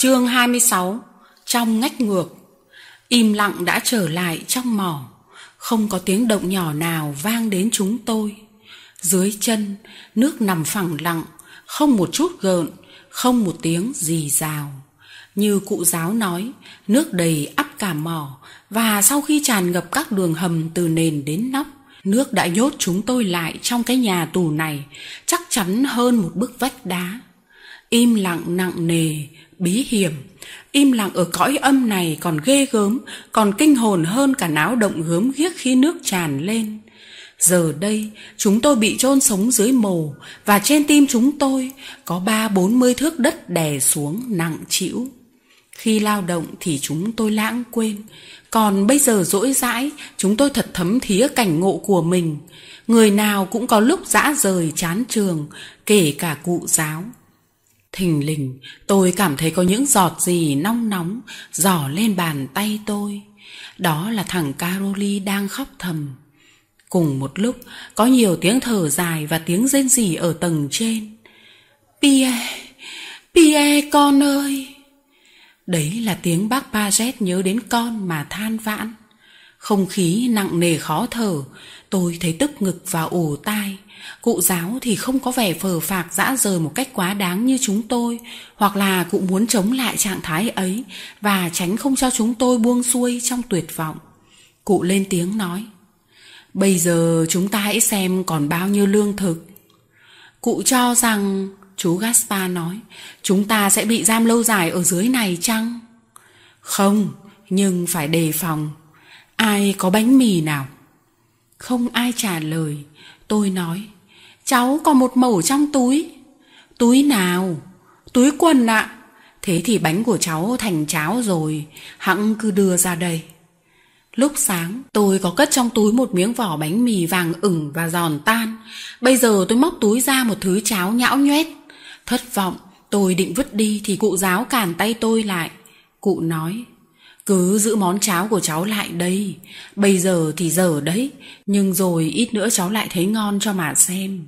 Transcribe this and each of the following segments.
Chương 26 Trong ngách ngược. Im lặng đã trở lại trong mỏ. Không có tiếng động nhỏ nào vang đến chúng tôi. Dưới chân Nước nằm phẳng lặng Không một chút gợn Không một tiếng gì rào. Như cụ giáo nói Nước đầy ắp cả mỏ Và sau khi tràn ngập các đường hầm từ nền đến nóc Nước đã nhốt chúng tôi lại trong cái nhà tù này Chắc chắn hơn một bức vách đá. Im lặng nặng nề, bí hiểm. Im lặng ở cõi âm này còn ghê gớm, Còn kinh hồn hơn cả náo động gớm ghiếc khi nước tràn lên. Giờ đây, chúng tôi bị chôn sống dưới mồ, Và trên tim chúng tôi có ba bốn mươi thước đất đè xuống nặng chịu Khi lao động thì chúng tôi lãng quên. Còn bây giờ dỗi dãi Chúng tôi thật thấm thía cảnh ngộ của mình. Người nào cũng có lúc dã rời chán trường, Kể cả cụ giáo. Thình lình tôi cảm thấy có những giọt gì nóng nóng Giỏ lên bàn tay tôi Đó là thằng Caroli đang khóc thầm Cùng một lúc Có nhiều tiếng thở dài Và tiếng rên rỉ ở tầng trên Pierre Pierre con ơi Đấy là tiếng bác Paget nhớ đến con mà than vãn. Không khí nặng nề khó thở, tôi thấy tức ngực và ủ tai. Cụ giáo thì không có vẻ phờ phạc dã rời một cách quá đáng như chúng tôi, hoặc là cụ muốn chống lại trạng thái ấy và tránh không cho chúng tôi buông xuôi trong tuyệt vọng. Cụ lên tiếng nói, bây giờ chúng ta hãy xem còn bao nhiêu lương thực. Cụ cho rằng Chú Gaspar nói Chúng ta sẽ bị giam lâu dài ở dưới này chăng? Không, nhưng phải đề phòng Ai có bánh mì nào? Không ai trả lời Tôi nói Cháu còn một mẩu trong túi. Túi nào? Túi quần ạ. Thế thì bánh của cháu thành cháo rồi Hẵng cứ đưa ra đây. Lúc sáng tôi có cất trong túi một miếng vỏ bánh mì vàng ửng và giòn tan. Bây giờ tôi móc túi ra một thứ cháo nhão nhoét. Thất vọng, tôi định vứt đi thì cụ giáo cản tay tôi lại. Cụ nói, cứ giữ món cháo của cháu lại đây. Bây giờ thì giờ đấy, nhưng rồi ít nữa cháu lại thấy ngon cho mà xem.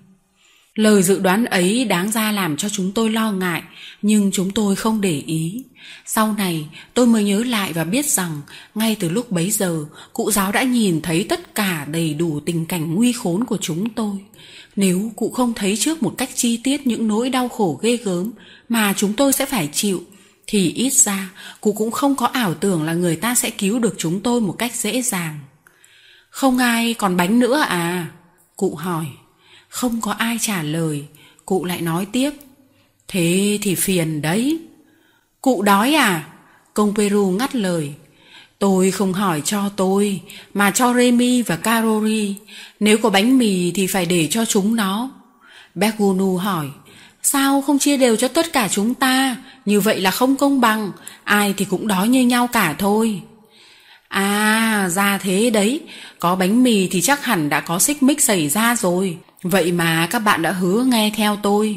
Lời dự đoán ấy đáng ra làm cho chúng tôi lo ngại, nhưng chúng tôi không để ý. Sau này, tôi mới nhớ lại và biết rằng, ngay từ lúc bấy giờ, cụ giáo đã nhìn thấy tất cả đầy đủ tình cảnh nguy khốn của chúng tôi. Nếu cụ không thấy trước một cách chi tiết những nỗi đau khổ ghê gớm mà chúng tôi sẽ phải chịu, thì ít ra cụ cũng không có ảo tưởng là người ta sẽ cứu được chúng tôi một cách dễ dàng. Không ai còn bánh nữa à? Cụ hỏi. Không có ai trả lời, cụ lại nói tiếp. Thế thì phiền đấy. Cụ đói à? Công Peru ngắt lời. Tôi không hỏi cho tôi, mà cho Remy và Carori. Nếu có bánh mì thì phải để cho chúng nó. Begunu hỏi, sao không chia đều cho tất cả chúng ta? Như vậy là không công bằng, ai thì cũng đói như nhau cả thôi. À, ra thế đấy, có bánh mì thì chắc hẳn đã có xích mích xảy ra rồi. Vậy mà các bạn đã hứa nghe theo tôi.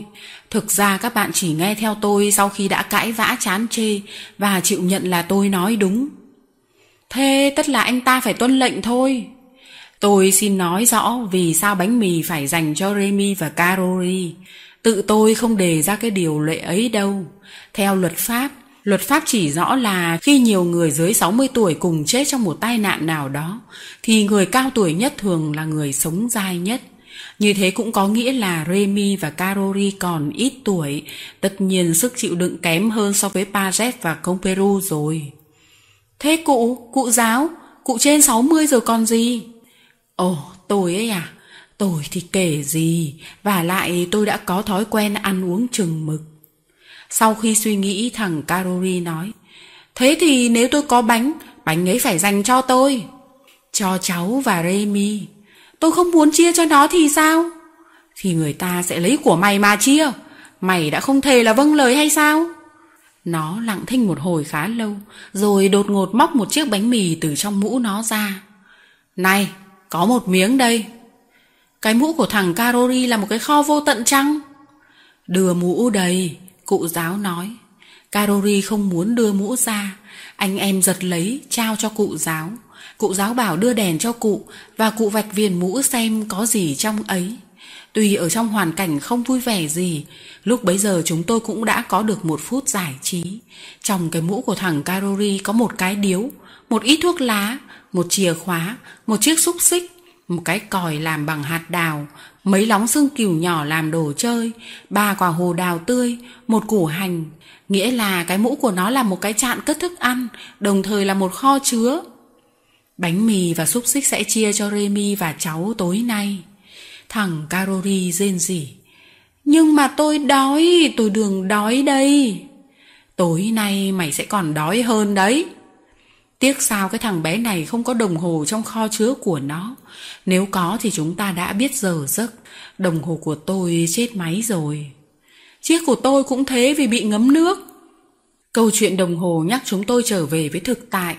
Thực ra các bạn chỉ nghe theo tôi sau khi đã cãi vã chán chê và chịu nhận là tôi nói đúng. Thế tất là anh ta phải tuân lệnh thôi. Tôi xin nói rõ vì sao bánh mì phải dành cho Remy và Carori. Tự tôi không đề ra cái điều lệ ấy đâu. Theo luật pháp, luật pháp chỉ rõ là khi nhiều người dưới 60 tuổi cùng chết trong một tai nạn nào đó, thì người cao tuổi nhất thường là người sống dai nhất. Như thế cũng có nghĩa là Remy và Carori còn ít tuổi, tất nhiên sức chịu đựng kém hơn so với Paget và Comperu rồi. Thế cụ, cụ giáo, cụ trên 60 rồi còn gì? Ồ, tôi ấy à, tôi thì kể gì, và lại tôi đã có thói quen ăn uống chừng mực. Sau khi suy nghĩ thằng Carori nói, thế thì nếu tôi có bánh, bánh ấy phải dành cho tôi. Cho cháu và Remy. Tôi không muốn chia cho nó thì sao? Thì người ta sẽ lấy của mày mà chia. Mày đã không thề là vâng lời hay sao? Nó lặng thinh một hồi khá lâu, rồi đột ngột móc một chiếc bánh mì từ trong mũ nó ra. Này, có một miếng đây. Cái mũ của thằng Carori là một cái kho vô tận chăng? Đưa mũ đầy, cụ giáo nói. Carori không muốn đưa mũ ra, anh em giật lấy, trao cho cụ giáo. Cụ giáo bảo đưa đèn cho cụ, và cụ vạch viền mũ xem có gì trong ấy. Tuy ở trong hoàn cảnh không vui vẻ gì, lúc bấy giờ chúng tôi cũng đã có được một phút giải trí. Trong cái mũ của thằng Carori có một cái điếu, một ít thuốc lá, một chìa khóa, một chiếc xúc xích, một cái còi làm bằng hạt đào, mấy lóng xương cừu nhỏ làm đồ chơi, ba quả hồ đào tươi, một củ hành. Nghĩa là cái mũ của nó là một cái chạn cất thức ăn, đồng thời là một kho chứa. Bánh mì và xúc xích sẽ chia cho Remy và cháu tối nay. Thằng Carori rên rỉ. Nhưng mà tôi đói, tôi đường đói đây. Tối nay mày sẽ còn đói hơn đấy. Tiếc sao cái thằng bé này không có đồng hồ trong kho chứa của nó. Nếu có thì chúng ta đã biết giờ giấc. Đồng hồ của tôi chết máy rồi. Chiếc của tôi cũng thế vì bị ngấm nước. Câu chuyện đồng hồ nhắc chúng tôi trở về với thực tại.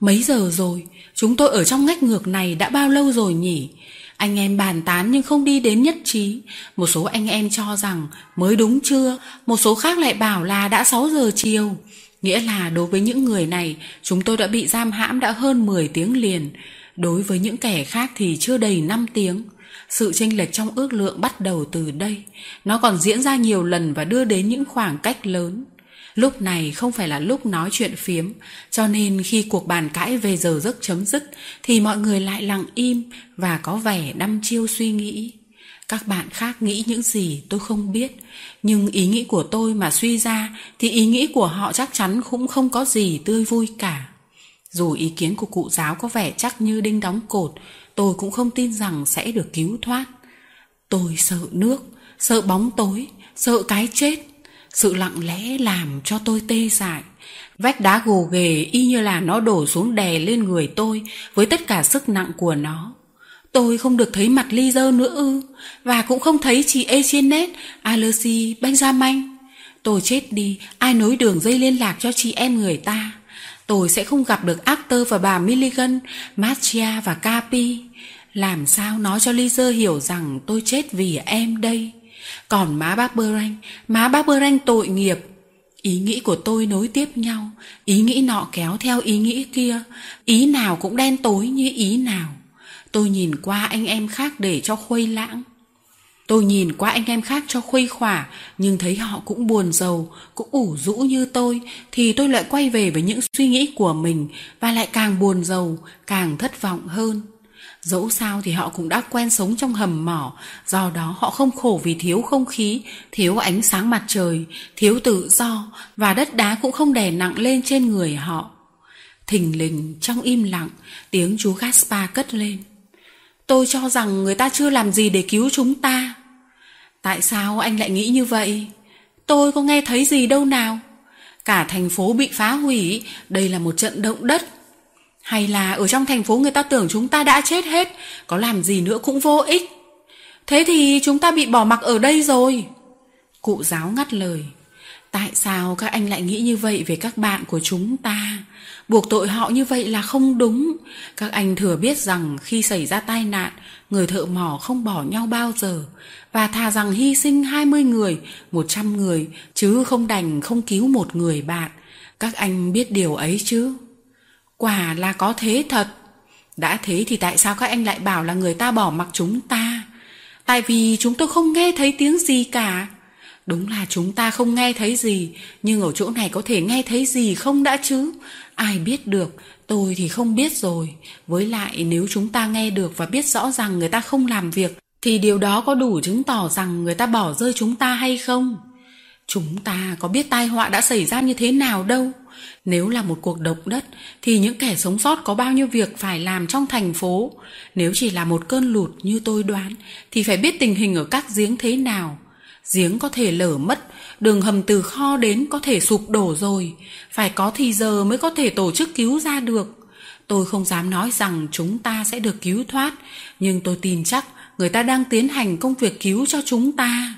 Mấy giờ rồi? Chúng tôi ở trong ngách ngược này đã bao lâu rồi nhỉ? Anh em bàn tán nhưng không đi đến nhất trí. Một số anh em cho rằng mới đúng chưa, một số khác lại bảo là đã 6 giờ chiều. Nghĩa là đối với những người này, chúng tôi đã bị giam hãm đã hơn 10 tiếng liền. Đối với những kẻ khác thì chưa đầy 5 tiếng. Sự chênh lệch trong ước lượng bắt đầu từ đây. Nó còn diễn ra nhiều lần và đưa đến những khoảng cách lớn. Lúc này không phải là lúc nói chuyện phiếm, cho nên khi cuộc bàn cãi về giờ giấc chấm dứt thì mọi người lại lặng im và có vẻ đăm chiêu suy nghĩ. Các bạn khác nghĩ những gì tôi không biết, nhưng ý nghĩ của tôi mà suy ra thì ý nghĩ của họ chắc chắn cũng không có gì tươi vui cả. Dù ý kiến của cụ giáo có vẻ chắc như đinh đóng cột, tôi cũng không tin rằng sẽ được cứu thoát. Tôi sợ nước, sợ bóng tối, sợ cái chết. Sự lặng lẽ làm cho tôi tê dại. Vách đá gồ ghề y như là nó đổ xuống đè lên người tôi với tất cả sức nặng của nó. Tôi không được thấy mặt ly dơ nữa ư, và cũng không thấy chị Etienne, Alessi, Benjamin. Tôi chết đi, ai nối đường dây liên lạc cho chị em người ta. Tôi sẽ không gặp được Actor và bà Milligan, Marcia và Capi. Làm sao nói cho Lisa hiểu rằng tôi chết vì em đây? Còn má bác Beranh, má bác Beranh tội nghiệp. Ý nghĩ của tôi nối tiếp nhau, ý nghĩ nọ kéo theo ý nghĩ kia, ý nào cũng đen tối như ý nào. Tôi nhìn qua anh em khác để cho khuây lãng. Tôi nhìn qua anh em khác cho khuây khỏa, nhưng thấy họ cũng buồn giàu, cũng ủ rũ như tôi, thì tôi lại quay về với những suy nghĩ của mình và lại càng buồn giàu, càng thất vọng hơn. Dẫu sao thì họ cũng đã quen sống trong hầm mỏ, do đó họ không khổ vì thiếu không khí, thiếu ánh sáng mặt trời, thiếu tự do, và đất đá cũng không đè nặng lên trên người họ. Thình lình, trong im lặng, tiếng chú Gaspar cất lên. Tôi cho rằng người ta chưa làm gì để cứu chúng ta. Tại sao anh lại nghĩ như vậy? Tôi có nghe thấy gì đâu nào. Cả thành phố bị phá hủy, đây là một trận động đất. Hay là ở trong thành phố người ta tưởng chúng ta đã chết hết, có làm gì nữa cũng vô ích. Thế thì chúng ta bị bỏ mặc ở đây rồi. Cụ giáo ngắt lời. Tại sao các anh lại nghĩ như vậy về các bạn của chúng ta? Buộc tội họ như vậy là không đúng. Các anh thừa biết rằng khi xảy ra tai nạn, người thợ mỏ không bỏ nhau bao giờ. Và thà rằng hy sinh 20 người, 100 người, chứ không đành không cứu một người bạn. Các anh biết điều ấy chứ? Quả là có thế thật. Đã thế thì tại sao các anh lại bảo là người ta bỏ mặc chúng ta? Tại vì chúng tôi không nghe thấy tiếng gì cả. Đúng là chúng ta không nghe thấy gì, nhưng ở chỗ này có thể nghe thấy gì không đã chứ? Ai biết được, tôi thì không biết rồi. Với lại nếu chúng ta nghe được và biết rõ rằng người ta không làm việc, thì điều đó có đủ chứng tỏ rằng người ta bỏ rơi chúng ta hay không? Chúng ta có biết tai họa đã xảy ra như thế nào đâu. Nếu là một cuộc động đất thì những kẻ sống sót có bao nhiêu việc phải làm trong thành phố. Nếu chỉ là một cơn lụt như tôi đoán thì phải biết tình hình ở các giếng thế nào. Giếng có thể lở mất, đường hầm từ kho đến có thể sụp đổ rồi, phải có thì giờ mới có thể tổ chức cứu ra được. Tôi không dám nói rằng chúng ta sẽ được cứu thoát, nhưng tôi tin chắc người ta đang tiến hành công việc cứu cho chúng ta.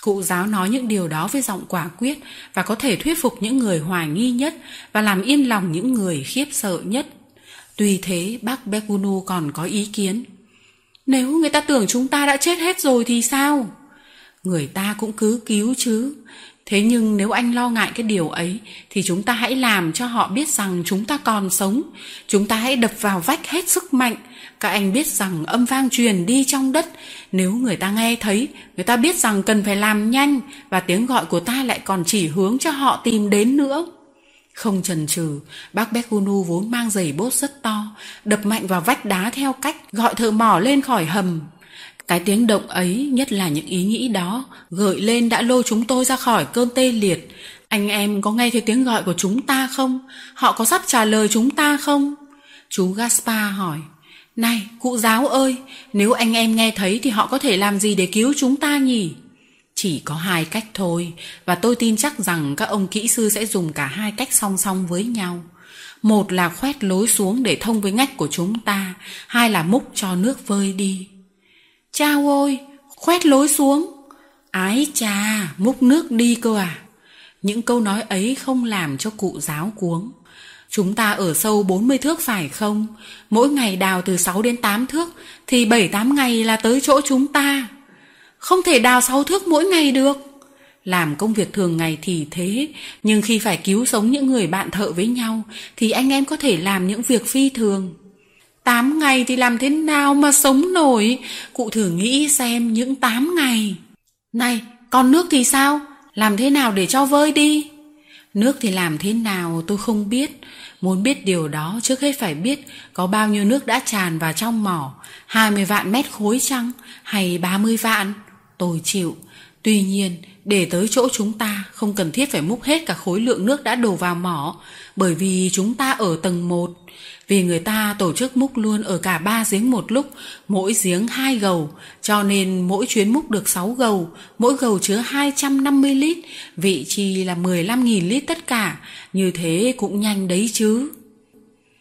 Cụ giáo nói những điều đó với giọng quả quyết và có thể thuyết phục những người hoài nghi nhất và làm yên lòng những người khiếp sợ nhất. Tuy thế, bác Bekunu còn có ý kiến. Nếu người ta tưởng chúng ta đã chết hết rồi thì sao? Người ta cũng cứ cứu chứ. thế nhưng nếu anh lo ngại cái điều ấy, thì chúng ta hãy làm cho họ biết rằng chúng ta còn sống. Chúng ta hãy đập vào vách hết sức mạnh. Các anh biết rằng âm vang truyền đi trong đất. Nếu người ta nghe thấy, người ta biết rằng cần phải làm nhanh và tiếng gọi của ta lại còn chỉ hướng cho họ tìm đến nữa. Không chần chừ, bác Bekunu vốn mang giày bốt rất to, đập mạnh vào vách đá theo cách gọi thợ mỏ lên khỏi hầm cái tiếng động ấy, nhất là những ý nghĩ đó, gợi lên đã lôi chúng tôi ra khỏi cơn tê liệt. Anh em có nghe thấy tiếng gọi của chúng ta không? Họ có sắp trả lời chúng ta không? Chú gaspar hỏi. Này, cụ giáo ơi, nếu anh em nghe thấy thì họ có thể làm gì để cứu chúng ta nhỉ? Chỉ có hai cách thôi, và tôi tin chắc rằng các ông kỹ sư sẽ dùng cả hai cách song song với nhau. Một là khoét lối xuống để thông với ngách của chúng ta, hai là múc cho nước vơi đi. Chao ôi, khoét lối xuống. Ái chà, múc nước đi cơ à. Những câu nói ấy không làm cho cụ giáo cuống. Chúng ta ở sâu 40 thước phải không? Mỗi ngày đào từ 6 đến 8 thước, thì 7-8 ngày là tới chỗ chúng ta. Không thể đào 6 thước mỗi ngày được. Làm công việc thường ngày thì thế, nhưng khi phải cứu sống những người bạn thợ với nhau, thì anh em có thể làm những việc phi thường. Tám ngày thì làm thế nào mà sống nổi? Cụ thử nghĩ xem những tám ngày. Này, còn nước thì sao? Làm thế nào để cho vơi đi? Nước thì làm thế nào tôi không biết. Muốn biết điều đó trước hết phải biết có bao nhiêu nước đã tràn vào trong mỏ. 20 vạn mét khối chăng? Hay 30 vạn? Tôi chịu. Tuy nhiên, để tới chỗ chúng ta không cần thiết phải múc hết cả khối lượng nước đã đổ vào mỏ, bởi vì chúng ta ở tầng 1. Vì người ta tổ chức múc luôn ở cả ba giếng một lúc, mỗi giếng hai gầu, cho nên mỗi chuyến múc được 6 gầu, mỗi gầu chứa 250 lít, vị chi là 15.000 lít tất cả, như thế cũng nhanh đấy chứ.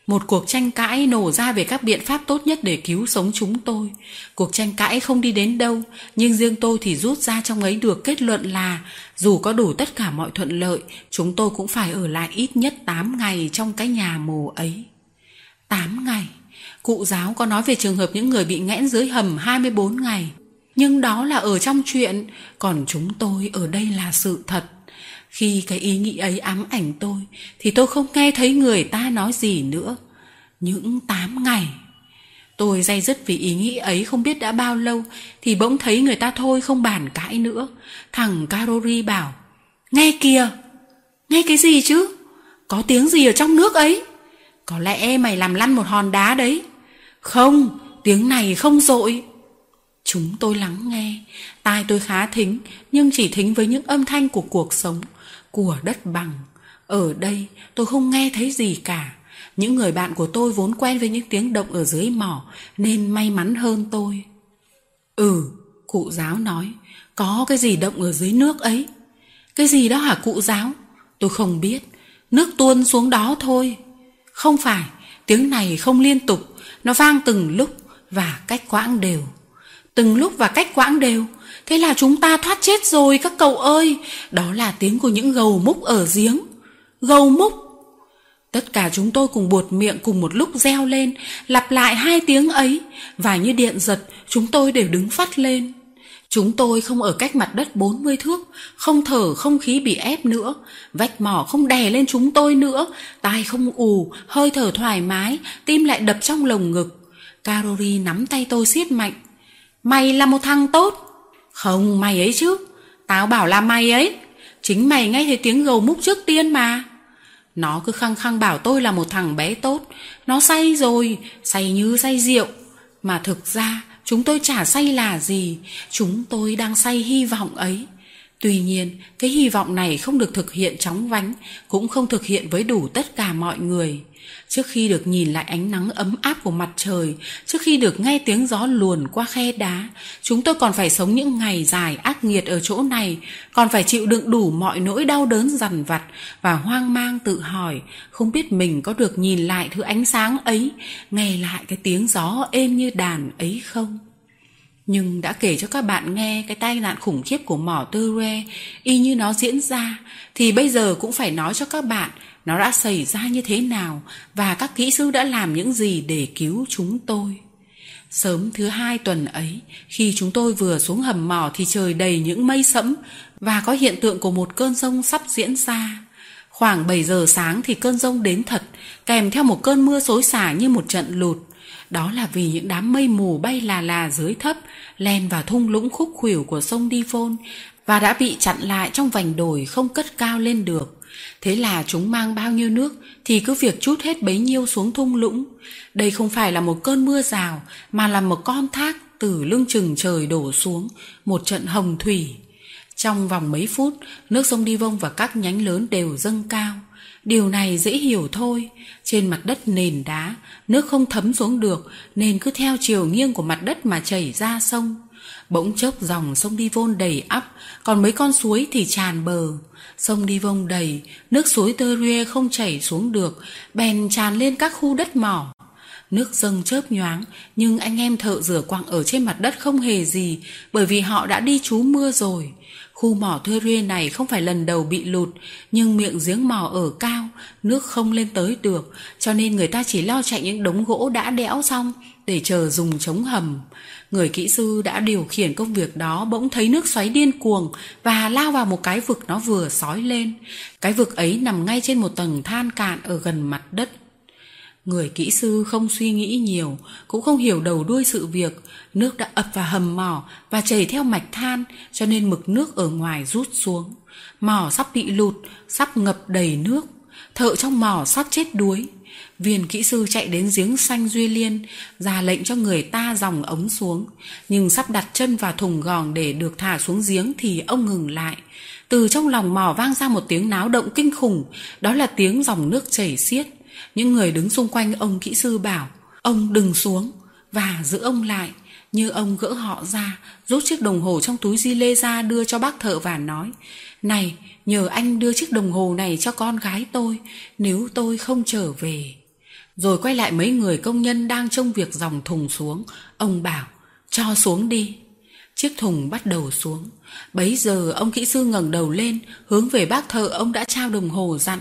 Một cuộc tranh cãi nổ ra về các biện pháp tốt nhất để cứu sống chúng tôi. Cuộc tranh cãi không đi đến đâu, nhưng riêng tôi thì rút ra trong ấy được kết luận là dù có đủ tất cả mọi thuận lợi, chúng tôi cũng phải ở lại ít nhất 8 ngày trong cái nhà mồ ấy. 8 ngày. Cụ giáo có nói về trường hợp những người bị nghẽn dưới hầm 24 ngày. Nhưng đó là ở trong chuyện, còn chúng tôi ở đây là sự thật. Khi cái ý nghĩ ấy ám ảnh tôi, thì tôi không nghe thấy người ta nói gì nữa. Những 8 ngày. Tôi day dứt vì ý nghĩ ấy không biết đã bao lâu, thì bỗng thấy người ta thôi không bàn cãi nữa. Thằng Carori bảo, nghe kìa, nghe cái gì chứ? Có tiếng gì ở trong nước ấy? Có lẽ mày làm lăn một hòn đá đấy. Không, tiếng này không dội. Chúng tôi lắng nghe, tai tôi khá thính, nhưng chỉ thính với những âm thanh của cuộc sống, của đất bằng. Ở đây tôi không nghe thấy gì cả. Những người bạn của tôi vốn quen với những tiếng động ở dưới mỏ nên may mắn hơn tôi. Ừ, cụ giáo nói, có cái gì động ở dưới nước ấy. Cái gì đó hả cụ giáo? Tôi không biết, nước tuôn xuống đó thôi. Không phải, tiếng này không liên tục, nó vang từng lúc và cách quãng đều. Từng lúc và cách quãng đều. Thế là chúng ta thoát chết rồi các cậu ơi. Đó là tiếng của những gầu múc ở giếng. Gầu múc. Tất cả chúng tôi cùng buột miệng cùng một lúc reo lên, lặp lại hai tiếng ấy, và như điện giật, chúng tôi đều đứng phát lên. Chúng tôi không ở cách mặt đất 40 thước, không thở không khí bị ép nữa, vách mỏ không đè lên chúng tôi nữa, tai không ù, hơi thở thoải mái, tim lại đập trong lồng ngực. Carori nắm tay tôi siết mạnh. Mày là một thằng tốt. Không, mày ấy chứ. Tao bảo là mày ấy. Chính mày nghe thấy tiếng gầu múc trước tiên mà. Nó cứ khăng khăng bảo tôi là một thằng bé tốt. Nó say rồi, say như say rượu. Mà thực ra chúng tôi chả say là gì. Chúng tôi đang say hy vọng ấy. Tuy nhiên, cái hy vọng này không được thực hiện chóng vánh, cũng không thực hiện với đủ tất cả mọi người trước khi được nhìn lại ánh nắng ấm áp của mặt trời, trước khi được nghe tiếng gió luồn qua khe đá, chúng tôi còn phải sống những ngày dài ác nghiệt ở chỗ này, còn phải chịu đựng đủ mọi nỗi đau đớn dằn vặt và hoang mang tự hỏi, không biết mình có được nhìn lại thứ ánh sáng ấy, nghe lại cái tiếng gió êm như đàn ấy không? Nhưng đã kể cho các bạn nghe cái tai nạn khủng khiếp của mỏ tư re y như nó diễn ra, thì bây giờ cũng phải nói cho các bạn nó đã xảy ra như thế nào và các kỹ sư đã làm những gì để cứu chúng tôi Sớm thứ hai tuần ấy, khi chúng tôi vừa xuống hầm mỏ thì trời đầy những mây sẫm và có hiện tượng của một cơn rông sắp diễn ra. Khoảng 7 giờ sáng thì cơn rông đến thật, kèm theo một cơn mưa xối xả như một trận lụt. Đó là vì những đám mây mù bay là là dưới thấp, len vào thung lũng khúc khuỷu của sông Đi Phôn và đã bị chặn lại trong vành đồi không cất cao lên được. Thế là chúng mang bao nhiêu nước thì cứ việc chút hết bấy nhiêu xuống thung lũng. Đây không phải là một cơn mưa rào mà là một con thác từ lưng chừng trời đổ xuống, một trận hồng thủy. Trong vòng mấy phút, nước sông Đi Vông và các nhánh lớn đều dâng cao. Điều này dễ hiểu thôi, trên mặt đất nền đá, nước không thấm xuống được nên cứ theo chiều nghiêng của mặt đất mà chảy ra sông. Bỗng chốc dòng sông Đi Vôn đầy ắp, còn mấy con suối thì tràn bờ. Sông Đi Vông đầy, nước suối Tơ Rie không chảy xuống được, bèn tràn lên các khu đất mỏ. Nước dâng chớp nhoáng, nhưng anh em thợ rửa quặng ở trên mặt đất không hề gì, bởi vì họ đã đi trú mưa rồi. Khu mỏ thuê Rie này không phải lần đầu bị lụt, nhưng miệng giếng mỏ ở cao, nước không lên tới được, cho nên người ta chỉ lo chạy những đống gỗ đã đẽo xong để chờ dùng chống hầm. Người kỹ sư đã điều khiển công việc đó bỗng thấy nước xoáy điên cuồng và lao vào một cái vực nó vừa sói lên. Cái vực ấy nằm ngay trên một tầng than cạn ở gần mặt đất. Người kỹ sư không suy nghĩ nhiều, cũng không hiểu đầu đuôi sự việc. Nước đã ập vào hầm mỏ và chảy theo mạch than, cho nên mực nước ở ngoài rút xuống. Mỏ sắp bị lụt, sắp ngập đầy nước. Thợ trong mỏ sắp chết đuối. Viên kỹ sư chạy đến giếng xanh Duy Liên, ra lệnh cho người ta dòng ống xuống. Nhưng sắp đặt chân vào thùng gòn để được thả xuống giếng thì ông ngừng lại. Từ trong lòng mỏ vang ra một tiếng náo động kinh khủng, đó là tiếng dòng nước chảy xiết. Những người đứng xung quanh ông kỹ sư bảo, ông đừng xuống, và giữ ông lại. Như ông gỡ họ ra, rút chiếc đồng hồ trong túi di lê ra đưa cho bác thợ và nói, Này, nhờ anh đưa chiếc đồng hồ này cho con gái tôi, nếu tôi không trở về. Rồi quay lại mấy người công nhân đang trông việc dòng thùng xuống, ông bảo, cho xuống đi. Chiếc thùng bắt đầu xuống. Bấy giờ ông kỹ sư ngẩng đầu lên, hướng về bác thợ ông đã trao đồng hồ dặn.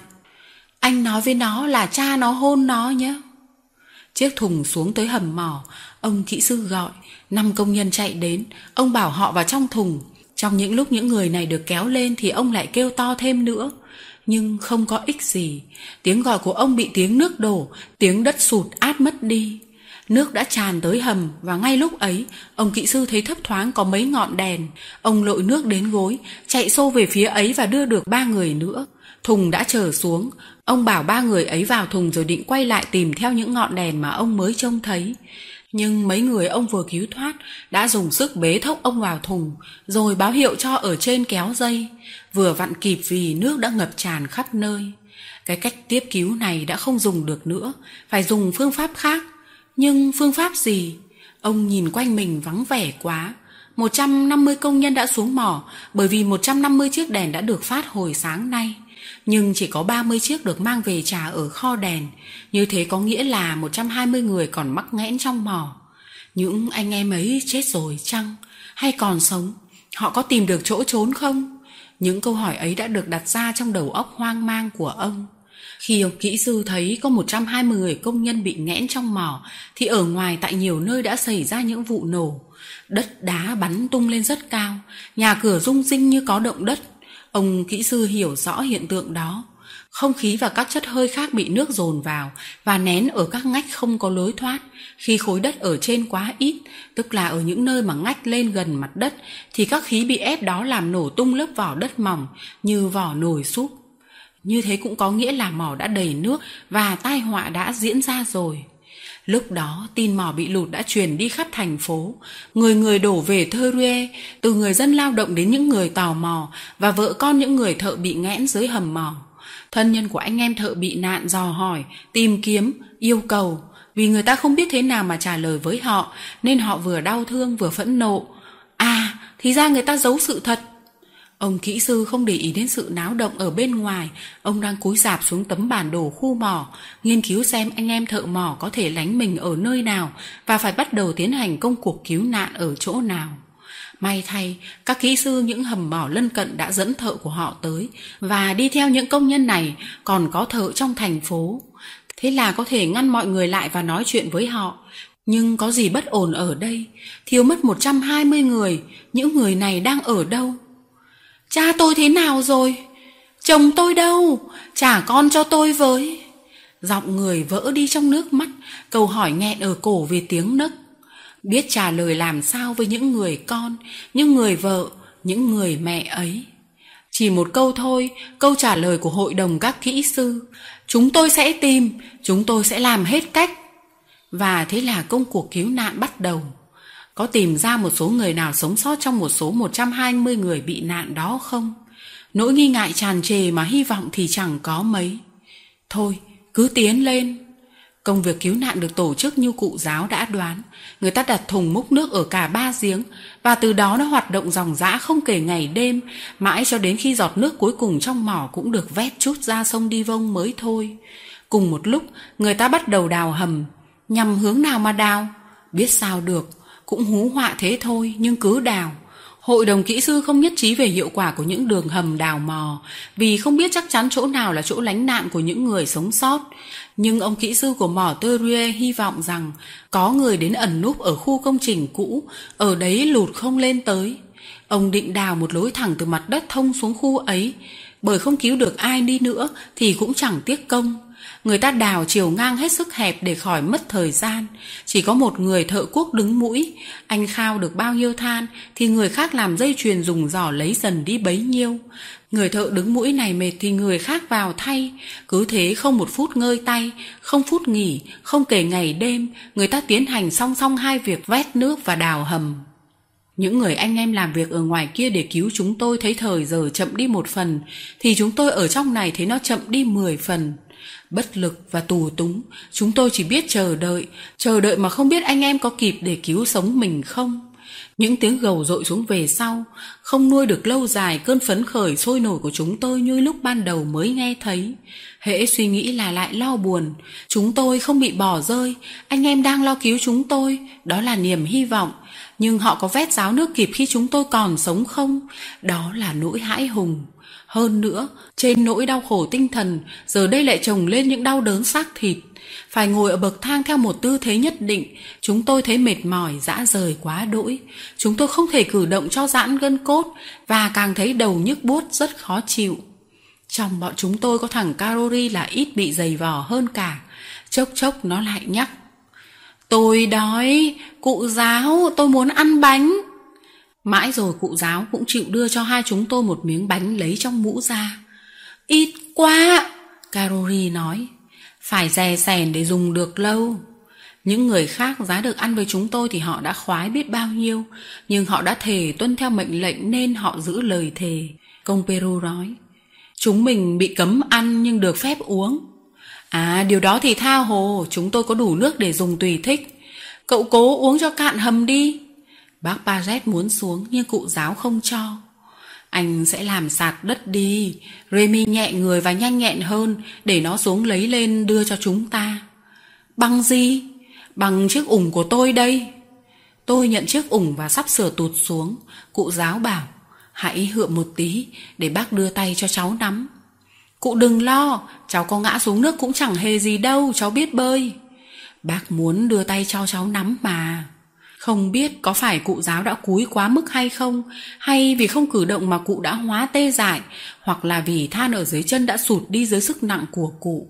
Anh nói với nó là cha nó hôn nó nhé. Chiếc thùng xuống tới hầm mỏ, ông kỹ sư gọi, năm công nhân chạy đến, ông bảo họ vào trong thùng. Trong những lúc những người này được kéo lên thì ông lại kêu to thêm nữa. Nhưng không có ích gì, tiếng gọi của ông bị tiếng nước đổ, tiếng đất sụt át mất đi. Nước đã tràn tới hầm và ngay lúc ấy, ông kỹ sư thấy thấp thoáng có mấy ngọn đèn. Ông lội nước đến gối, chạy xô về phía ấy và đưa được ba người nữa. Thùng đã trở xuống, ông bảo ba người ấy vào thùng rồi định quay lại tìm theo những ngọn đèn mà ông mới trông thấy. Nhưng mấy người ông vừa cứu thoát đã dùng sức bế thốc ông vào thùng, rồi báo hiệu cho ở trên kéo dây, vừa vặn kịp vì nước đã ngập tràn khắp nơi. Cái cách tiếp cứu này đã không dùng được nữa, phải dùng phương pháp khác. Nhưng phương pháp gì? Ông nhìn quanh mình vắng vẻ quá. 150 công nhân đã xuống mỏ bởi vì 150 chiếc đèn đã được phát hồi sáng nay nhưng chỉ có 30 chiếc được mang về trà ở kho đèn. Như thế có nghĩa là 120 người còn mắc nghẽn trong mỏ. Những anh em ấy chết rồi chăng? Hay còn sống? Họ có tìm được chỗ trốn không? Những câu hỏi ấy đã được đặt ra trong đầu óc hoang mang của ông. Khi ông kỹ sư thấy có 120 người công nhân bị nghẽn trong mỏ, thì ở ngoài tại nhiều nơi đã xảy ra những vụ nổ. Đất đá bắn tung lên rất cao, nhà cửa rung rinh như có động đất, Ông kỹ sư hiểu rõ hiện tượng đó. Không khí và các chất hơi khác bị nước dồn vào và nén ở các ngách không có lối thoát. Khi khối đất ở trên quá ít, tức là ở những nơi mà ngách lên gần mặt đất, thì các khí bị ép đó làm nổ tung lớp vỏ đất mỏng như vỏ nồi súp. Như thế cũng có nghĩa là mỏ đã đầy nước và tai họa đã diễn ra rồi. Lúc đó tin mỏ bị lụt đã truyền đi khắp thành phố, người người đổ về thơ rue, từ người dân lao động đến những người tò mò và vợ con những người thợ bị nghẽn dưới hầm mỏ. Thân nhân của anh em thợ bị nạn dò hỏi, tìm kiếm, yêu cầu, vì người ta không biết thế nào mà trả lời với họ, nên họ vừa đau thương vừa phẫn nộ. À, thì ra người ta giấu sự thật, Ông kỹ sư không để ý đến sự náo động ở bên ngoài, ông đang cúi rạp xuống tấm bản đồ khu mỏ, nghiên cứu xem anh em thợ mỏ có thể lánh mình ở nơi nào và phải bắt đầu tiến hành công cuộc cứu nạn ở chỗ nào. May thay, các kỹ sư những hầm mỏ lân cận đã dẫn thợ của họ tới và đi theo những công nhân này còn có thợ trong thành phố. Thế là có thể ngăn mọi người lại và nói chuyện với họ. Nhưng có gì bất ổn ở đây? Thiếu mất 120 người, những người này đang ở đâu? Cha tôi thế nào rồi? Chồng tôi đâu? Trả con cho tôi với. Giọng người vỡ đi trong nước mắt, câu hỏi nghẹn ở cổ vì tiếng nấc. Biết trả lời làm sao với những người con, những người vợ, những người mẹ ấy. Chỉ một câu thôi, câu trả lời của hội đồng các kỹ sư. Chúng tôi sẽ tìm, chúng tôi sẽ làm hết cách. Và thế là công cuộc cứu nạn bắt đầu. Có tìm ra một số người nào sống sót trong một số 120 người bị nạn đó không? Nỗi nghi ngại tràn trề mà hy vọng thì chẳng có mấy. Thôi, cứ tiến lên. Công việc cứu nạn được tổ chức như cụ giáo đã đoán. Người ta đặt thùng múc nước ở cả ba giếng và từ đó nó hoạt động dòng dã không kể ngày đêm mãi cho đến khi giọt nước cuối cùng trong mỏ cũng được vét chút ra sông đi vông mới thôi. Cùng một lúc người ta bắt đầu đào hầm. Nhằm hướng nào mà đào? Biết sao được, cũng hú họa thế thôi nhưng cứ đào. Hội đồng kỹ sư không nhất trí về hiệu quả của những đường hầm đào mò vì không biết chắc chắn chỗ nào là chỗ lánh nạn của những người sống sót. Nhưng ông kỹ sư của mỏ Terie hy vọng rằng có người đến ẩn núp ở khu công trình cũ, ở đấy lụt không lên tới. Ông định đào một lối thẳng từ mặt đất thông xuống khu ấy, bởi không cứu được ai đi nữa thì cũng chẳng tiếc công. Người ta đào chiều ngang hết sức hẹp để khỏi mất thời gian. Chỉ có một người thợ cuốc đứng mũi. Anh khao được bao nhiêu than thì người khác làm dây chuyền dùng giỏ lấy dần đi bấy nhiêu. Người thợ đứng mũi này mệt thì người khác vào thay. Cứ thế không một phút ngơi tay, không phút nghỉ, không kể ngày đêm, người ta tiến hành song song hai việc vét nước và đào hầm. Những người anh em làm việc ở ngoài kia để cứu chúng tôi thấy thời giờ chậm đi một phần, thì chúng tôi ở trong này thấy nó chậm đi mười phần. Bất lực và tù túng, chúng tôi chỉ biết chờ đợi, chờ đợi mà không biết anh em có kịp để cứu sống mình không. Những tiếng gầu dội xuống về sau, không nuôi được lâu dài cơn phấn khởi sôi nổi của chúng tôi như lúc ban đầu mới nghe thấy. Hễ suy nghĩ là lại lo buồn, chúng tôi không bị bỏ rơi, anh em đang lo cứu chúng tôi, đó là niềm hy vọng. Nhưng họ có vét ráo nước kịp khi chúng tôi còn sống không? Đó là nỗi hãi hùng. Hơn nữa, trên nỗi đau khổ tinh thần, giờ đây lại chồng lên những đau đớn xác thịt. Phải ngồi ở bậc thang theo một tư thế nhất định, chúng tôi thấy mệt mỏi, dã rời quá đỗi. Chúng tôi không thể cử động cho giãn gân cốt và càng thấy đầu nhức buốt rất khó chịu. Trong bọn chúng tôi có thằng Carori là ít bị dày vò hơn cả. Chốc chốc nó lại nhắc. Tôi đói, cụ giáo, tôi muốn ăn bánh. Mãi rồi cụ giáo cũng chịu đưa cho hai chúng tôi một miếng bánh lấy trong mũ ra. Ít quá, Carori nói. Phải dè sèn để dùng được lâu. Những người khác giá được ăn với chúng tôi thì họ đã khoái biết bao nhiêu, nhưng họ đã thề tuân theo mệnh lệnh nên họ giữ lời thề. Công Peru nói, chúng mình bị cấm ăn nhưng được phép uống. À, điều đó thì tha hồ, chúng tôi có đủ nước để dùng tùy thích. Cậu cố uống cho cạn hầm đi. Bác Paget muốn xuống nhưng cụ giáo không cho. Anh sẽ làm sạt đất đi. Remy nhẹ người và nhanh nhẹn hơn để nó xuống lấy lên đưa cho chúng ta. Bằng gì? Bằng chiếc ủng của tôi đây. Tôi nhận chiếc ủng và sắp sửa tụt xuống. Cụ giáo bảo, hãy hượm một tí để bác đưa tay cho cháu nắm. Cụ đừng lo, cháu có ngã xuống nước cũng chẳng hề gì đâu, cháu biết bơi. Bác muốn đưa tay cho cháu nắm mà. Không biết có phải cụ giáo đã cúi quá mức hay không, hay vì không cử động mà cụ đã hóa tê dại, hoặc là vì than ở dưới chân đã sụt đi dưới sức nặng của cụ.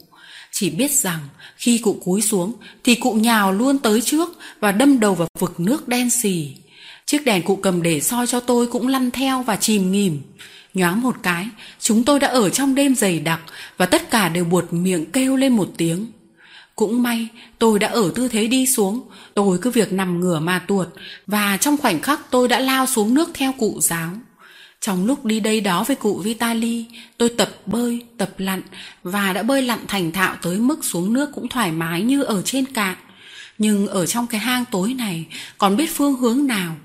Chỉ biết rằng khi cụ cúi xuống thì cụ nhào luôn tới trước và đâm đầu vào vực nước đen xì. Chiếc đèn cụ cầm để soi cho tôi cũng lăn theo và chìm nghỉm. Nhoáng một cái, chúng tôi đã ở trong đêm dày đặc và tất cả đều buột miệng kêu lên một tiếng. Cũng may tôi đã ở tư thế đi xuống, tôi cứ việc nằm ngửa mà tuột và trong khoảnh khắc tôi đã lao xuống nước theo cụ giáo. Trong lúc đi đây đó với cụ Vitali, tôi tập bơi, tập lặn và đã bơi lặn thành thạo tới mức xuống nước cũng thoải mái như ở trên cạn. Nhưng ở trong cái hang tối này còn biết phương hướng nào.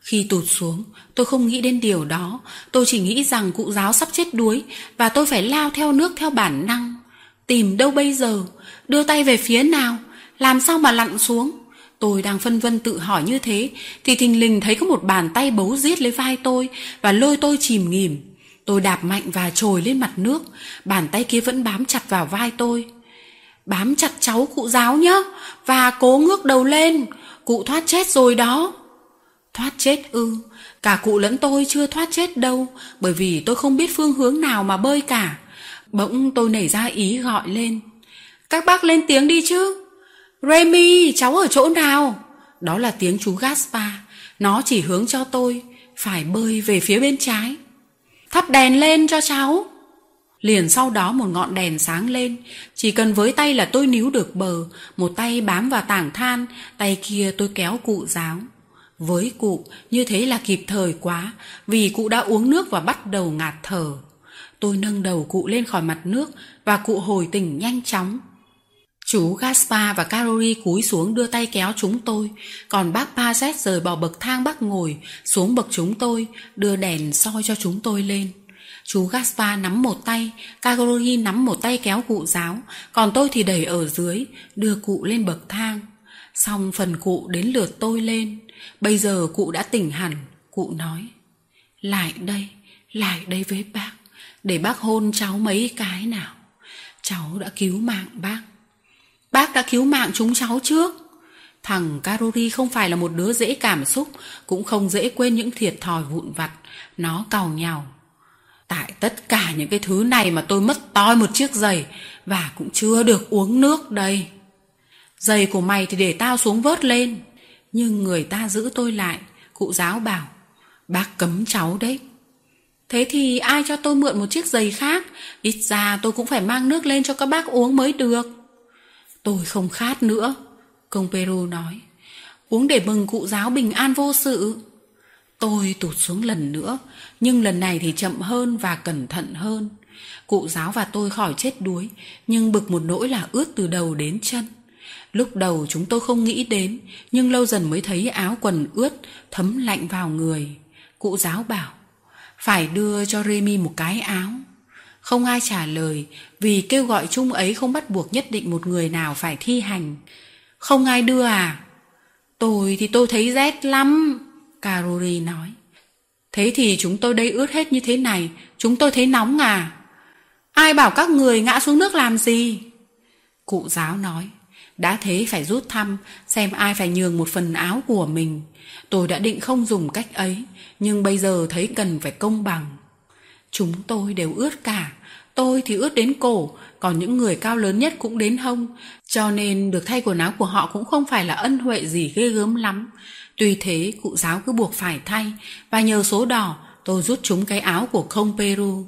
Khi tụt xuống, tôi không nghĩ đến điều đó, tôi chỉ nghĩ rằng cụ giáo sắp chết đuối và tôi phải lao theo nước theo bản năng. Tìm đâu bây giờ? Đưa tay về phía nào? Làm sao mà lặn xuống? Tôi đang phân vân tự hỏi như thế thì thình lình thấy có một bàn tay bấu giết lấy vai tôi và lôi tôi chìm nghỉm. Tôi đạp mạnh và trồi lên mặt nước, bàn tay kia vẫn bám chặt vào vai tôi. Bám chặt cháu cụ giáo nhé, và cố ngước đầu lên, cụ thoát chết rồi đó. Thoát chết ư, cả cụ lẫn tôi chưa thoát chết đâu, bởi vì tôi không biết phương hướng nào mà bơi cả. Bỗng tôi nảy ra ý gọi lên. Các bác lên tiếng đi chứ. Remy, cháu ở chỗ nào? Đó là tiếng chú Gaspar. Nó chỉ hướng cho tôi, phải bơi về phía bên trái. Thắp đèn lên cho cháu. Liền sau đó một ngọn đèn sáng lên, chỉ cần với tay là tôi níu được bờ, một tay bám vào tảng than, tay kia tôi kéo cụ giáo. Với cụ, như thế là kịp thời quá, vì cụ đã uống nước và bắt đầu ngạt thở. Tôi nâng đầu cụ lên khỏi mặt nước và cụ hồi tỉnh nhanh chóng. Chú Gaspar và Carori cúi xuống đưa tay kéo chúng tôi, còn bác Pazet rời bỏ bậc thang bác ngồi, xuống bậc chúng tôi, đưa đèn soi cho chúng tôi lên. Chú Gaspar nắm một tay, Carori nắm một tay kéo cụ giáo, còn tôi thì đẩy ở dưới, đưa cụ lên bậc thang. Xong phần cụ đến lượt tôi lên. Bây giờ cụ đã tỉnh hẳn, cụ nói. Lại đây, lại đây với bác, để bác hôn cháu mấy cái nào. Cháu đã cứu mạng bác. Bác đã cứu mạng chúng cháu trước. Thằng Karori không phải là một đứa dễ cảm xúc, cũng không dễ quên những thiệt thòi vụn vặt. Nó cào nhào. Tại tất cả những cái thứ này mà tôi mất toi một chiếc giày và cũng chưa được uống nước đây. Giày của mày thì để tao xuống vớt lên. Nhưng người ta giữ tôi lại, cụ giáo bảo, bác cấm cháu đấy. Thế thì ai cho tôi mượn một chiếc giày khác, ít ra tôi cũng phải mang nước lên cho các bác uống mới được. Tôi không khát nữa, công Peru nói. Uống để mừng cụ giáo bình an vô sự. Tôi tụt xuống lần nữa, nhưng lần này thì chậm hơn và cẩn thận hơn. Cụ giáo và tôi khỏi chết đuối, nhưng bực một nỗi là ướt từ đầu đến chân. Lúc đầu chúng tôi không nghĩ đến, nhưng lâu dần mới thấy áo quần ướt, thấm lạnh vào người. Cụ giáo bảo, phải đưa cho Remy một cái áo. Không ai trả lời, vì kêu gọi chung ấy không bắt buộc nhất định một người nào phải thi hành. Không ai đưa à? Tôi thì tôi thấy rét lắm, Carori nói. Thế thì chúng tôi đây ướt hết như thế này, chúng tôi thấy nóng à? Ai bảo các người ngã xuống nước làm gì? Cụ giáo nói, đã thế phải rút thăm, xem ai phải nhường một phần áo của mình. Tôi đã định không dùng cách ấy, nhưng bây giờ thấy cần phải công bằng. Chúng tôi đều ướt cả, tôi thì ướt đến cổ, còn những người cao lớn nhất cũng đến hông, cho nên được thay quần áo của họ cũng không phải là ân huệ gì ghê gớm lắm. Tuy thế, cụ giáo cứ buộc phải thay, và nhờ số đỏ, tôi rút chúng cái áo của công Peru.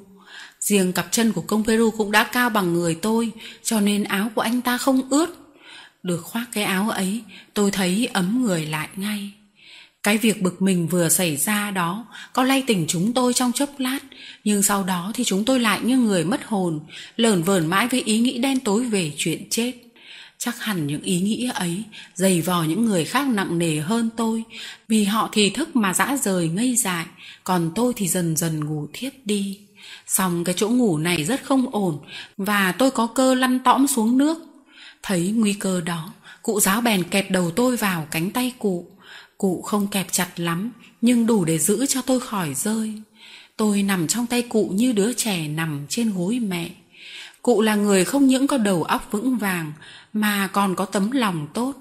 Riêng cặp chân của công Peru cũng đã cao bằng người tôi, cho nên áo của anh ta không ướt. Được khoác cái áo ấy, tôi thấy ấm người lại ngay. Cái việc bực mình vừa xảy ra đó có lay tỉnh chúng tôi trong chốc lát, nhưng sau đó thì chúng tôi lại như người mất hồn, lởn vởn mãi với ý nghĩ đen tối về chuyện chết. Chắc hẳn những ý nghĩ ấy dày vò những người khác nặng nề hơn tôi, vì họ thì thức mà dã rời ngây dại, còn tôi thì dần dần ngủ thiếp đi. Xong cái chỗ ngủ này rất không ổn, và tôi có cơ lăn tõm xuống nước. Thấy nguy cơ đó, cụ giáo bèn kẹp đầu tôi vào cánh tay cụ. Cụ không kẹp chặt lắm, nhưng đủ để giữ cho tôi khỏi rơi. Tôi nằm trong tay cụ như đứa trẻ nằm trên gối mẹ. Cụ là người không những có đầu óc vững vàng, mà còn có tấm lòng tốt.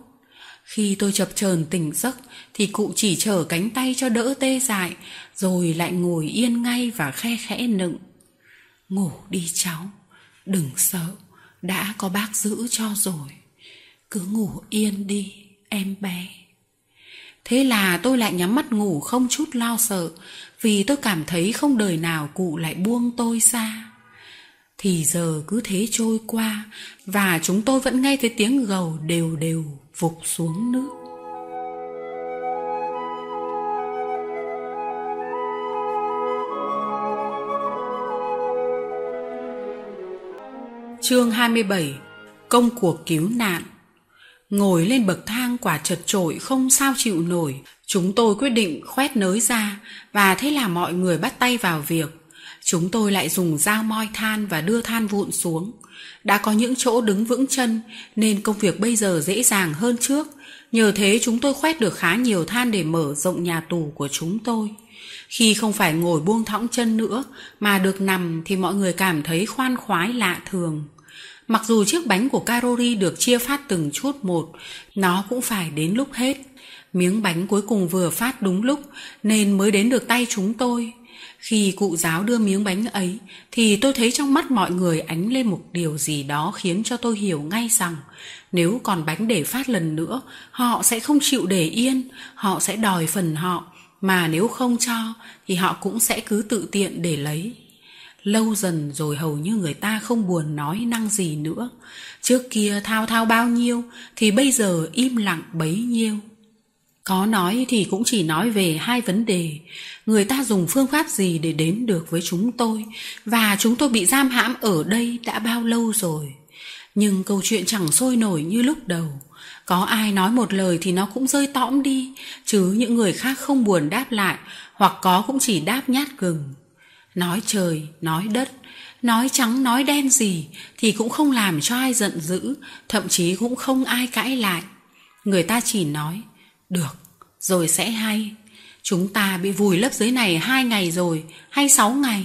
Khi tôi chập chờn tỉnh giấc thì cụ chỉ trở cánh tay cho đỡ tê dại, rồi lại ngồi yên ngay và khe khẽ nựng. Ngủ đi cháu, đừng sợ, đã có bác giữ cho rồi. Cứ ngủ yên đi, em bé. Thế là tôi lại nhắm mắt ngủ không chút lo sợ, vì tôi cảm thấy không đời nào cụ lại buông tôi ra. Thì giờ cứ thế trôi qua, và chúng tôi vẫn nghe thấy tiếng gầu đều đều vụt xuống nước. Chương 27 Công cuộc cứu nạn Ngồi lên bậc thang quả chật trội không sao chịu nổi, chúng tôi quyết định khoét nới ra và thế là mọi người bắt tay vào việc. Chúng tôi lại dùng dao moi than và đưa than vụn xuống. Đã có những chỗ đứng vững chân nên công việc bây giờ dễ dàng hơn trước. Nhờ thế chúng tôi khoét được khá nhiều than để mở rộng nhà tù của chúng tôi. Khi không phải ngồi buông thõng chân nữa mà được nằm thì mọi người cảm thấy khoan khoái lạ thường. Mặc dù chiếc bánh của Carori được chia phát từng chút một, nó cũng phải đến lúc hết. Miếng bánh cuối cùng vừa phát đúng lúc nên mới đến được tay chúng tôi. Khi cụ giáo đưa miếng bánh ấy thì tôi thấy trong mắt mọi người ánh lên một điều gì đó khiến cho tôi hiểu ngay rằng nếu còn bánh để phát lần nữa, họ sẽ không chịu để yên, họ sẽ đòi phần họ, mà nếu không cho thì họ cũng sẽ cứ tự tiện để lấy. Lâu dần rồi hầu như người ta không buồn nói năng gì nữa. Trước kia thao thao bao nhiêu thì bây giờ im lặng bấy nhiêu. Có nói thì cũng chỉ nói về hai vấn đề. Người ta dùng phương pháp gì để đến được với chúng tôi và chúng tôi bị giam hãm ở đây đã bao lâu rồi. Nhưng câu chuyện chẳng sôi nổi như lúc đầu. Có ai nói một lời thì nó cũng rơi tõm đi, chứ những người khác không buồn đáp lại, hoặc có cũng chỉ đáp nhát gừng. Nói trời, nói đất, nói trắng nói đen gì thì cũng không làm cho ai giận dữ, thậm chí cũng không ai cãi lại. Người ta chỉ nói, được, rồi sẽ hay. Chúng ta bị vùi lấp dưới này hai ngày rồi, hay sáu ngày,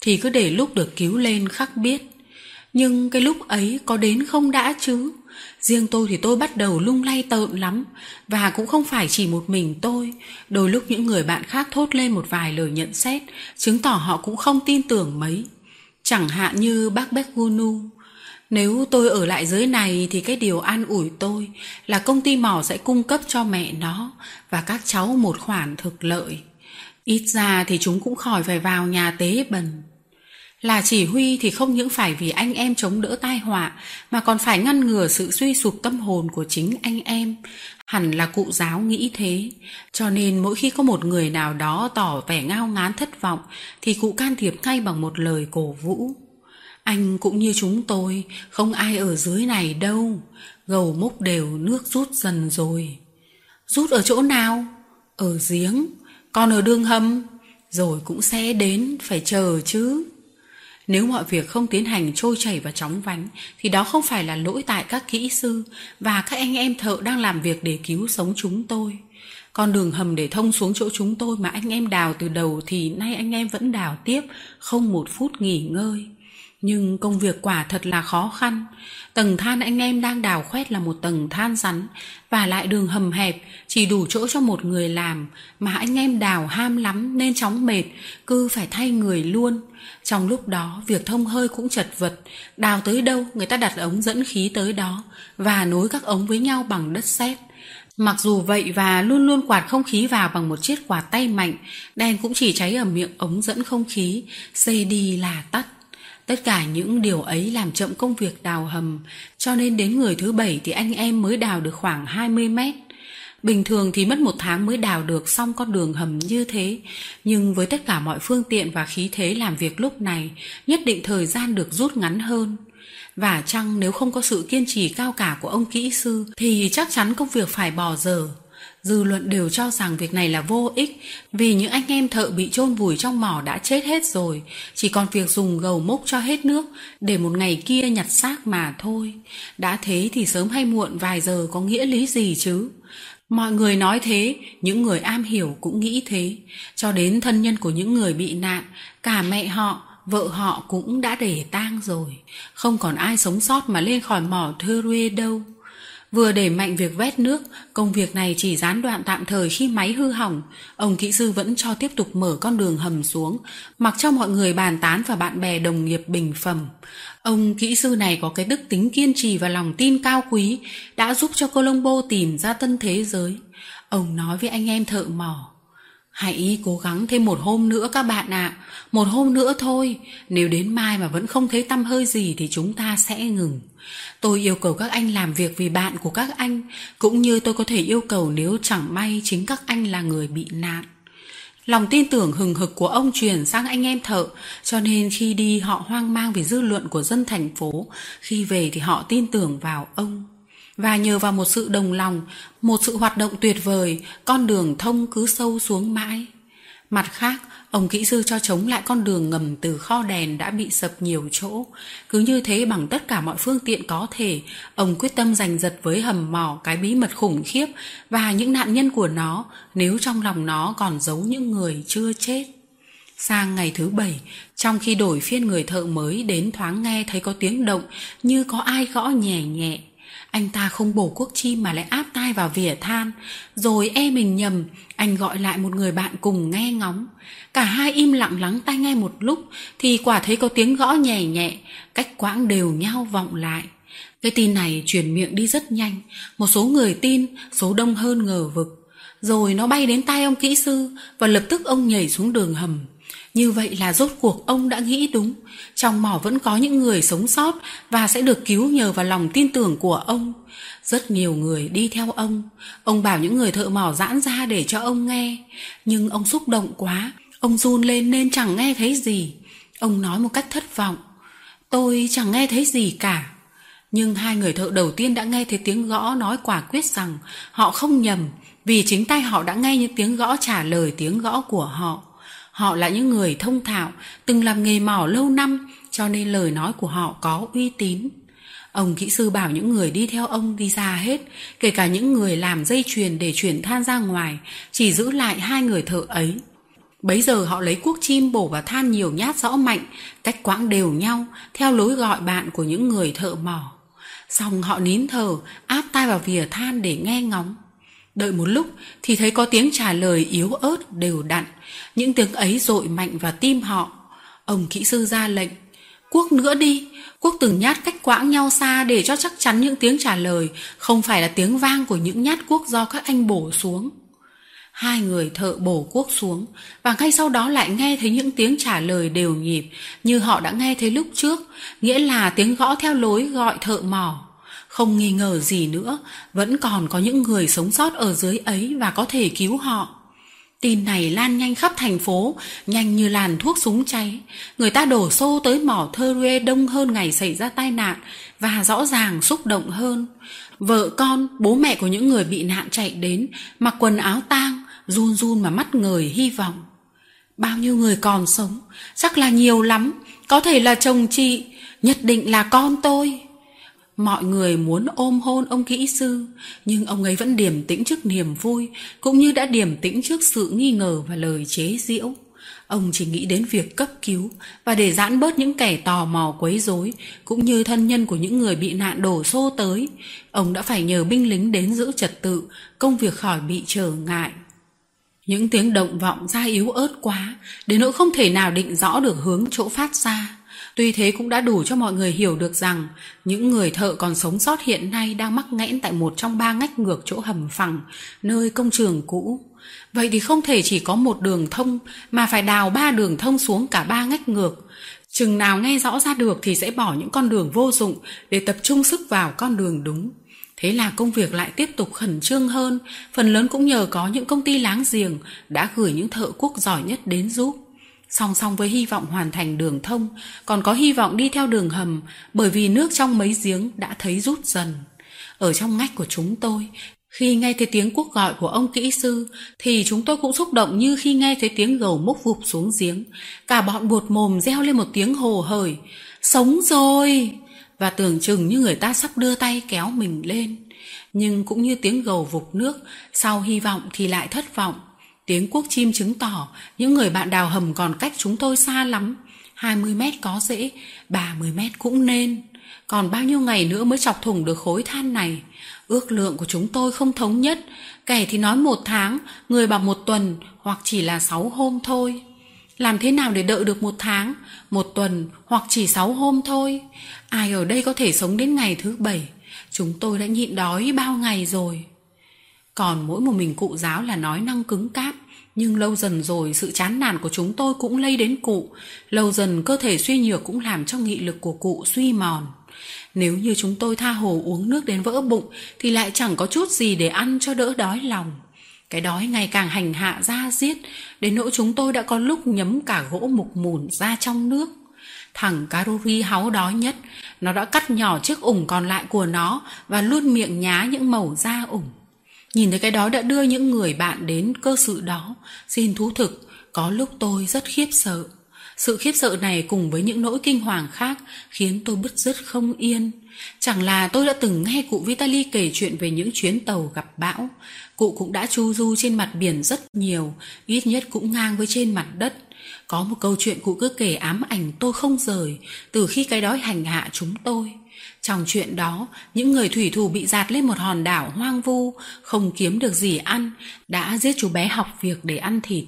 thì cứ để lúc được cứu lên khắc biết. Nhưng cái lúc ấy có đến không đã chứ? Riêng tôi thì tôi bắt đầu lung lay tợn lắm. Và cũng không phải chỉ một mình tôi. Đôi lúc những người bạn khác thốt lên một vài lời nhận xét, Chứng tỏ họ cũng không tin tưởng mấy. Chẳng hạn như bác Bekgunu Nếu tôi ở lại dưới này thì cái điều an ủi tôi Là công ty mỏ sẽ cung cấp cho mẹ nó Và các cháu một khoản thực lợi. Ít ra thì chúng cũng khỏi phải vào nhà tế bần là chỉ huy thì không những phải vì anh em chống đỡ tai họa, mà còn phải ngăn ngừa sự suy sụp tâm hồn của chính anh em. Hẳn là cụ giáo nghĩ thế. Cho nên mỗi khi có một người nào đó tỏ vẻ ngao ngán thất vọng, thì cụ can thiệp ngay bằng một lời cổ vũ. Anh cũng như chúng tôi, không ai ở dưới này đâu. Gầu múc đều nước rút dần rồi. Rút ở chỗ nào? Ở giếng. Còn ở đường hầm. Rồi cũng sẽ đến, phải chờ chứ nếu mọi việc không tiến hành trôi chảy và chóng vánh thì đó không phải là lỗi tại các kỹ sư và các anh em thợ đang làm việc để cứu sống chúng tôi. Con đường hầm để thông xuống chỗ chúng tôi mà anh em đào từ đầu thì nay anh em vẫn đào tiếp, không một phút nghỉ ngơi. Nhưng công việc quả thật là khó khăn. Tầng than anh em đang đào khoét là một tầng than rắn và lại đường hầm hẹp chỉ đủ chỗ cho một người làm mà anh em đào ham lắm nên chóng mệt, cứ phải thay người luôn. Trong lúc đó việc thông hơi cũng chật vật, đào tới đâu người ta đặt ống dẫn khí tới đó và nối các ống với nhau bằng đất sét. Mặc dù vậy và luôn luôn quạt không khí vào bằng một chiếc quạt tay mạnh, đèn cũng chỉ cháy ở miệng ống dẫn không khí, xây đi là tắt. Tất cả những điều ấy làm chậm công việc đào hầm, cho nên đến người thứ bảy thì anh em mới đào được khoảng 20 mét. Bình thường thì mất một tháng mới đào được xong con đường hầm như thế, nhưng với tất cả mọi phương tiện và khí thế làm việc lúc này, nhất định thời gian được rút ngắn hơn. Và chăng nếu không có sự kiên trì cao cả của ông kỹ sư thì chắc chắn công việc phải bỏ dở. Dư luận đều cho rằng việc này là vô ích vì những anh em thợ bị chôn vùi trong mỏ đã chết hết rồi, chỉ còn việc dùng gầu mốc cho hết nước để một ngày kia nhặt xác mà thôi. Đã thế thì sớm hay muộn vài giờ có nghĩa lý gì chứ? Mọi người nói thế, những người am hiểu cũng nghĩ thế, cho đến thân nhân của những người bị nạn, cả mẹ họ, vợ họ cũng đã để tang rồi, không còn ai sống sót mà lên khỏi mỏ thơ đâu. Vừa để mạnh việc vét nước, công việc này chỉ gián đoạn tạm thời khi máy hư hỏng. Ông kỹ sư vẫn cho tiếp tục mở con đường hầm xuống, mặc cho mọi người bàn tán và bạn bè đồng nghiệp bình phẩm. Ông kỹ sư này có cái đức tính kiên trì và lòng tin cao quý, đã giúp cho Colombo tìm ra tân thế giới. Ông nói với anh em thợ mỏ. Hãy cố gắng thêm một hôm nữa các bạn ạ, à. một hôm nữa thôi, nếu đến mai mà vẫn không thấy tâm hơi gì thì chúng ta sẽ ngừng. Tôi yêu cầu các anh làm việc vì bạn của các anh, cũng như tôi có thể yêu cầu nếu chẳng may chính các anh là người bị nạn. Lòng tin tưởng hừng hực của ông truyền sang anh em thợ, cho nên khi đi họ hoang mang vì dư luận của dân thành phố, khi về thì họ tin tưởng vào ông. Và nhờ vào một sự đồng lòng, một sự hoạt động tuyệt vời, con đường thông cứ sâu xuống mãi. Mặt khác, Ông kỹ sư cho chống lại con đường ngầm từ kho đèn đã bị sập nhiều chỗ. Cứ như thế bằng tất cả mọi phương tiện có thể, ông quyết tâm giành giật với hầm mỏ cái bí mật khủng khiếp và những nạn nhân của nó nếu trong lòng nó còn giấu những người chưa chết. Sang ngày thứ bảy, trong khi đổi phiên người thợ mới đến thoáng nghe thấy có tiếng động như có ai gõ nhẹ nhẹ. Anh ta không bổ cuốc chi mà lại áp tai vào vỉa than, rồi e mình nhầm, anh gọi lại một người bạn cùng nghe ngóng. Cả hai im lặng lắng tai nghe một lúc thì quả thấy có tiếng gõ nhẹ nhẹ, cách quãng đều nhau vọng lại. Cái tin này truyền miệng đi rất nhanh, một số người tin, số đông hơn ngờ vực. Rồi nó bay đến tai ông kỹ sư và lập tức ông nhảy xuống đường hầm. Như vậy là rốt cuộc ông đã nghĩ đúng. Trong mỏ vẫn có những người sống sót và sẽ được cứu nhờ vào lòng tin tưởng của ông. Rất nhiều người đi theo ông. Ông bảo những người thợ mỏ giãn ra để cho ông nghe. Nhưng ông xúc động quá. Ông run lên nên chẳng nghe thấy gì. Ông nói một cách thất vọng. Tôi chẳng nghe thấy gì cả. Nhưng hai người thợ đầu tiên đã nghe thấy tiếng gõ nói quả quyết rằng họ không nhầm, vì chính tay họ đã nghe những tiếng gõ trả lời tiếng gõ của họ. Họ là những người thông thạo, từng làm nghề mỏ lâu năm, cho nên lời nói của họ có uy tín. Ông kỹ sư bảo những người đi theo ông đi ra hết, kể cả những người làm dây chuyền để chuyển than ra ngoài, chỉ giữ lại hai người thợ ấy. Bấy giờ họ lấy cuốc chim bổ vào than nhiều nhát rõ mạnh, cách quãng đều nhau, theo lối gọi bạn của những người thợ mỏ. Xong họ nín thở, áp tai vào vỉa than để nghe ngóng. Đợi một lúc thì thấy có tiếng trả lời yếu ớt đều đặn, những tiếng ấy dội mạnh vào tim họ. Ông kỹ sư ra lệnh, "Quốc nữa đi, Quốc từng nhát cách quãng nhau xa để cho chắc chắn những tiếng trả lời không phải là tiếng vang của những nhát quốc do các anh bổ xuống. Hai người thợ bổ cuốc xuống và ngay sau đó lại nghe thấy những tiếng trả lời đều nhịp như họ đã nghe thấy lúc trước, nghĩa là tiếng gõ theo lối gọi thợ mỏ. Không nghi ngờ gì nữa, vẫn còn có những người sống sót ở dưới ấy và có thể cứu họ. Tin này lan nhanh khắp thành phố, nhanh như làn thuốc súng cháy. Người ta đổ xô tới mỏ thơ rê đông hơn ngày xảy ra tai nạn và rõ ràng xúc động hơn. Vợ con, bố mẹ của những người bị nạn chạy đến, mặc quần áo tang, run run mà mắt người hy vọng. Bao nhiêu người còn sống, chắc là nhiều lắm, có thể là chồng chị, nhất định là con tôi. Mọi người muốn ôm hôn ông kỹ sư, nhưng ông ấy vẫn điềm tĩnh trước niềm vui, cũng như đã điềm tĩnh trước sự nghi ngờ và lời chế giễu. Ông chỉ nghĩ đến việc cấp cứu và để giãn bớt những kẻ tò mò quấy rối, cũng như thân nhân của những người bị nạn đổ xô tới. Ông đã phải nhờ binh lính đến giữ trật tự, công việc khỏi bị trở ngại. Những tiếng động vọng ra yếu ớt quá, đến nỗi không thể nào định rõ được hướng chỗ phát ra. Tuy thế cũng đã đủ cho mọi người hiểu được rằng những người thợ còn sống sót hiện nay đang mắc nghẽn tại một trong ba ngách ngược chỗ hầm phẳng, nơi công trường cũ. Vậy thì không thể chỉ có một đường thông mà phải đào ba đường thông xuống cả ba ngách ngược. Chừng nào nghe rõ ra được thì sẽ bỏ những con đường vô dụng để tập trung sức vào con đường đúng. Thế là công việc lại tiếp tục khẩn trương hơn, phần lớn cũng nhờ có những công ty láng giềng đã gửi những thợ quốc giỏi nhất đến giúp. Song song với hy vọng hoàn thành đường thông, còn có hy vọng đi theo đường hầm bởi vì nước trong mấy giếng đã thấy rút dần. Ở trong ngách của chúng tôi, khi nghe thấy tiếng quốc gọi của ông kỹ sư thì chúng tôi cũng xúc động như khi nghe thấy tiếng gầu múc vụp xuống giếng. Cả bọn buột mồm reo lên một tiếng hồ hởi. Sống rồi! Và tưởng chừng như người ta sắp đưa tay kéo mình lên. Nhưng cũng như tiếng gầu vụt nước, sau hy vọng thì lại thất vọng. Tiếng quốc chim chứng tỏ những người bạn đào hầm còn cách chúng tôi xa lắm. 20 mét có dễ, 30 mét cũng nên. Còn bao nhiêu ngày nữa mới chọc thủng được khối than này? Ước lượng của chúng tôi không thống nhất. Kẻ thì nói một tháng, người bảo một tuần hoặc chỉ là sáu hôm thôi. Làm thế nào để đợi được một tháng, một tuần hoặc chỉ sáu hôm thôi? Ai ở đây có thể sống đến ngày thứ bảy? Chúng tôi đã nhịn đói bao ngày rồi. Còn mỗi một mình cụ giáo là nói năng cứng cáp, nhưng lâu dần rồi sự chán nản của chúng tôi cũng lây đến cụ, lâu dần cơ thể suy nhược cũng làm cho nghị lực của cụ suy mòn. Nếu như chúng tôi tha hồ uống nước đến vỡ bụng thì lại chẳng có chút gì để ăn cho đỡ đói lòng. Cái đói ngày càng hành hạ ra giết, đến nỗi chúng tôi đã có lúc nhấm cả gỗ mục mùn ra trong nước. Thằng Karori háu đói nhất, nó đã cắt nhỏ chiếc ủng còn lại của nó và luôn miệng nhá những mẩu da ủng. Nhìn thấy cái đó đã đưa những người bạn đến cơ sự đó, xin thú thực, có lúc tôi rất khiếp sợ. Sự khiếp sợ này cùng với những nỗi kinh hoàng khác khiến tôi bứt rứt không yên. Chẳng là tôi đã từng nghe cụ Vitali kể chuyện về những chuyến tàu gặp bão. Cụ cũng đã chu du trên mặt biển rất nhiều, ít nhất cũng ngang với trên mặt đất. Có một câu chuyện cụ cứ kể ám ảnh tôi không rời từ khi cái đói hành hạ chúng tôi. Trong chuyện đó, những người thủy thủ bị giạt lên một hòn đảo hoang vu, không kiếm được gì ăn, đã giết chú bé học việc để ăn thịt.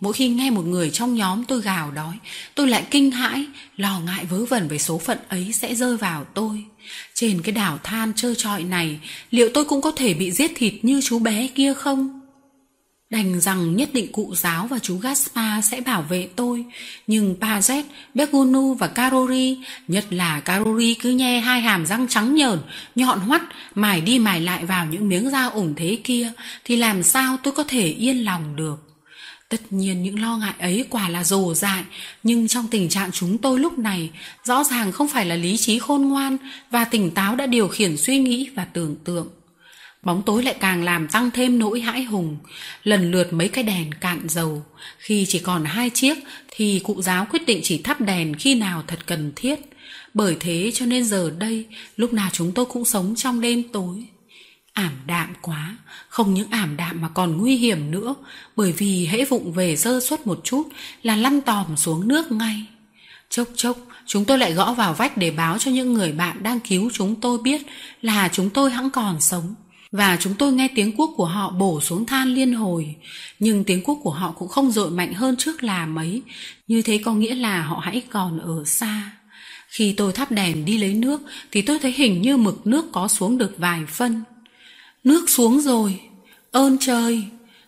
Mỗi khi nghe một người trong nhóm tôi gào đói, tôi lại kinh hãi, lo ngại vớ vẩn về số phận ấy sẽ rơi vào tôi. Trên cái đảo than trơ trọi này, liệu tôi cũng có thể bị giết thịt như chú bé kia không? Đành rằng nhất định cụ giáo và chú Gaspar sẽ bảo vệ tôi, nhưng Pazet, Begunu và Karori, nhất là Karori cứ nhe hai hàm răng trắng nhờn, nhọn hoắt, mài đi mài lại vào những miếng da ủng thế kia, thì làm sao tôi có thể yên lòng được. Tất nhiên những lo ngại ấy quả là rồ dại, nhưng trong tình trạng chúng tôi lúc này, rõ ràng không phải là lý trí khôn ngoan và tỉnh táo đã điều khiển suy nghĩ và tưởng tượng. Bóng tối lại càng làm tăng thêm nỗi hãi hùng, lần lượt mấy cái đèn cạn dầu. Khi chỉ còn hai chiếc thì cụ giáo quyết định chỉ thắp đèn khi nào thật cần thiết. Bởi thế cho nên giờ đây, lúc nào chúng tôi cũng sống trong đêm tối. Ảm đạm quá, không những ảm đạm mà còn nguy hiểm nữa, bởi vì hễ vụng về dơ suất một chút là lăn tòm xuống nước ngay. Chốc chốc, chúng tôi lại gõ vào vách để báo cho những người bạn đang cứu chúng tôi biết là chúng tôi hẵng còn sống. Và chúng tôi nghe tiếng cuốc của họ bổ xuống than liên hồi, nhưng tiếng cuốc của họ cũng không dội mạnh hơn trước là mấy, như thế có nghĩa là họ hãy còn ở xa. Khi tôi thắp đèn đi lấy nước thì tôi thấy hình như mực nước có xuống được vài phân. Nước xuống rồi, ơn trời!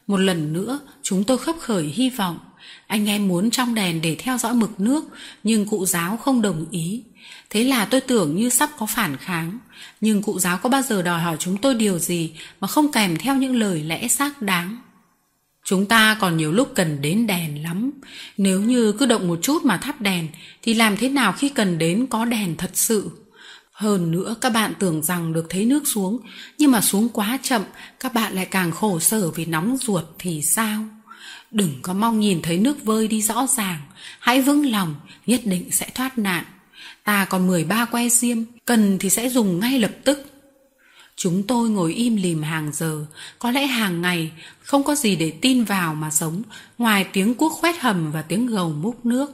Một lần nữa, chúng tôi khấp khởi hy vọng. Anh em muốn trong đèn để theo dõi mực nước, nhưng cụ giáo không đồng ý. Thế là tôi tưởng như sắp có phản kháng. Nhưng cụ giáo có bao giờ đòi hỏi chúng tôi điều gì mà không kèm theo những lời lẽ xác đáng. Chúng ta còn nhiều lúc cần đến đèn lắm. Nếu như cứ động một chút mà thắp đèn, thì làm thế nào khi cần đến có đèn thật sự? Hơn nữa các bạn tưởng rằng được thấy nước xuống, nhưng mà xuống quá chậm, các bạn lại càng khổ sở vì nóng ruột thì sao? Đừng có mong nhìn thấy nước vơi đi rõ ràng, hãy vững lòng, nhất định sẽ thoát nạn. Ta còn 13 que diêm, cần thì sẽ dùng ngay lập tức. Chúng tôi ngồi im lìm hàng giờ, có lẽ hàng ngày, không có gì để tin vào mà sống, ngoài tiếng cuốc khoét hầm và tiếng gầu múc nước.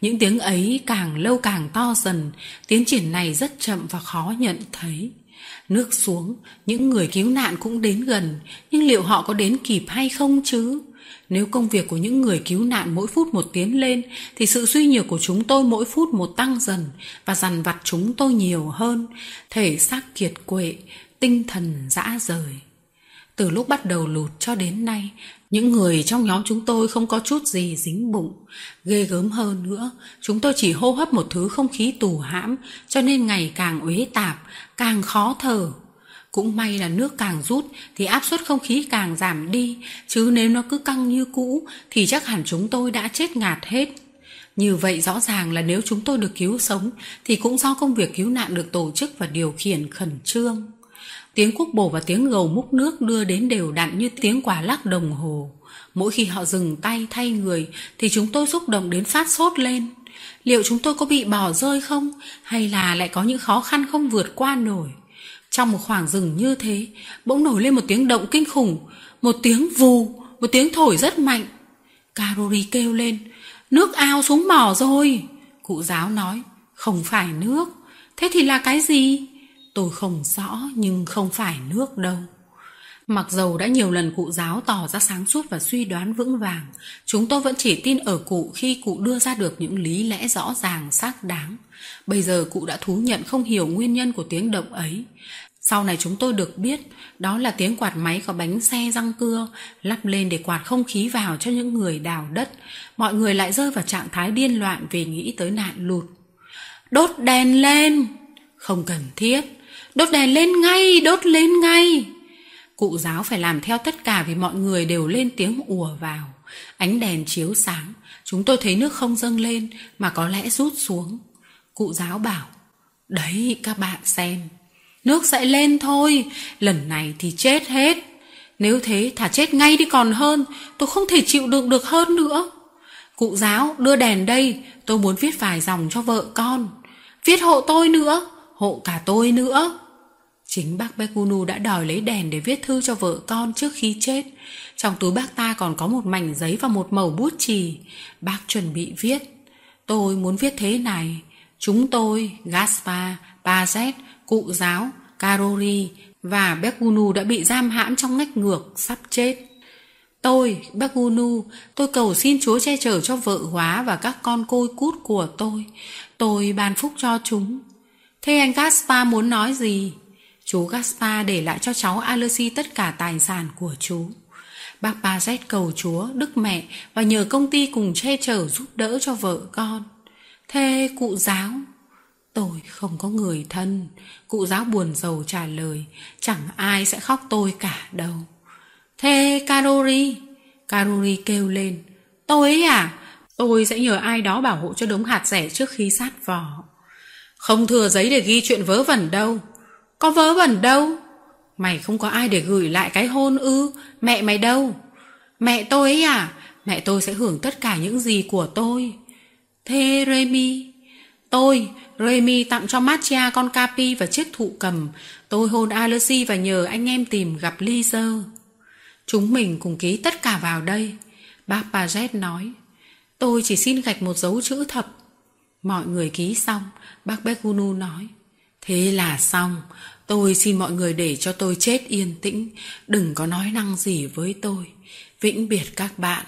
Những tiếng ấy càng lâu càng to dần, tiến triển này rất chậm và khó nhận thấy. Nước xuống, những người cứu nạn cũng đến gần, nhưng liệu họ có đến kịp hay không chứ? Nếu công việc của những người cứu nạn mỗi phút một tiến lên, thì sự suy nhược của chúng tôi mỗi phút một tăng dần và dằn vặt chúng tôi nhiều hơn, thể xác kiệt quệ, tinh thần dã rời. Từ lúc bắt đầu lụt cho đến nay, những người trong nhóm chúng tôi không có chút gì dính bụng. Ghê gớm hơn nữa, chúng tôi chỉ hô hấp một thứ không khí tù hãm, cho nên ngày càng uế tạp, càng khó thở. Cũng may là nước càng rút thì áp suất không khí càng giảm đi, chứ nếu nó cứ căng như cũ thì chắc hẳn chúng tôi đã chết ngạt hết. Như vậy rõ ràng là nếu chúng tôi được cứu sống thì cũng do công việc cứu nạn được tổ chức và điều khiển khẩn trương. Tiếng cuốc bổ và tiếng gầu múc nước đưa đến đều đặn như tiếng quả lắc đồng hồ. Mỗi khi họ dừng tay thay người thì chúng tôi xúc động đến phát sốt lên. Liệu chúng tôi có bị bỏ rơi không? Hay là lại có những khó khăn không vượt qua nổi? Trong một khoảng rừng như thế, bỗng nổi lên một tiếng động kinh khủng, một tiếng vù, một tiếng thổi rất mạnh. Carori kêu lên, nước ao xuống mỏ rồi. Cụ giáo nói, không phải nước, thế thì là cái gì? Tôi không rõ nhưng không phải nước đâu. Mặc dầu đã nhiều lần cụ giáo tỏ ra sáng suốt và suy đoán vững vàng, chúng tôi vẫn chỉ tin ở cụ khi cụ đưa ra được những lý lẽ rõ ràng xác đáng. Bây giờ cụ đã thú nhận không hiểu nguyên nhân của tiếng động ấy. Sau này chúng tôi được biết đó là tiếng quạt máy có bánh xe răng cưa lắp lên để quạt không khí vào cho những người đào đất. Mọi người lại rơi vào trạng thái điên loạn vì nghĩ tới nạn lụt. Đốt đèn lên! Không cần thiết. Đốt đèn lên ngay, đốt lên ngay! Cụ giáo phải làm theo tất cả vì mọi người đều lên tiếng ùa vào. Ánh đèn chiếu sáng, chúng tôi thấy nước không dâng lên mà có lẽ rút xuống. Cụ giáo bảo, đấy các bạn xem, nước sẽ lên thôi, lần này thì chết hết. Nếu thế thả chết ngay đi còn hơn, tôi không thể chịu đựng được hơn nữa. Cụ giáo, đưa đèn đây, tôi muốn viết vài dòng cho vợ con. Viết hộ tôi nữa, hộ cả tôi nữa. Chính bác Bekunu đã đòi lấy đèn để viết thư cho vợ con trước khi chết. Trong túi bác ta còn có một mảnh giấy và một mẩu bút chì. Bác chuẩn bị viết. Tôi muốn viết thế này. Chúng tôi, Gaspar, Pazet, cụ giáo, Karori và Bekunu đã bị giam hãm trong ngách ngược, sắp chết. Tôi, Bekunu, tôi cầu xin Chúa che chở cho vợ hóa và các con côi cút của tôi. Tôi ban phúc cho chúng. Thế anh Gaspar muốn nói gì? Chú Gaspar để lại cho cháu Alessi tất cả tài sản của chú. Bác Pazet cầu Chúa, Đức Mẹ và nhờ công ty cùng che chở giúp đỡ cho vợ con. Thế cụ giáo? Tôi không có người thân. Cụ giáo buồn rầu trả lời, chẳng ai sẽ khóc tôi cả đâu. Thế Karori? Karori kêu lên, tôi ấy à? Tôi sẽ nhờ ai đó bảo hộ cho đống hạt rẻ trước khi sát vỏ. Không thừa giấy để ghi chuyện vớ vẩn đâu. Có vớ vẩn đâu? Mày không có ai để gửi lại cái hôn ư? Mẹ mày đâu? Mẹ tôi ấy à? Mẹ tôi sẽ hưởng tất cả những gì của tôi. Thế Remy? Tôi, Remy tặng cho Matia con Capi và chiếc thụ cầm. Tôi hôn Alessi và nhờ anh em tìm gặp Lizer. Chúng mình cùng ký tất cả vào đây. Bác Paget nói. Tôi chỉ xin gạch một dấu chữ thập. Mọi người ký xong, bác Begunu nói. Thế là xong, tôi xin mọi người để cho tôi chết yên tĩnh, đừng có nói năng gì với tôi. Vĩnh biệt các bạn.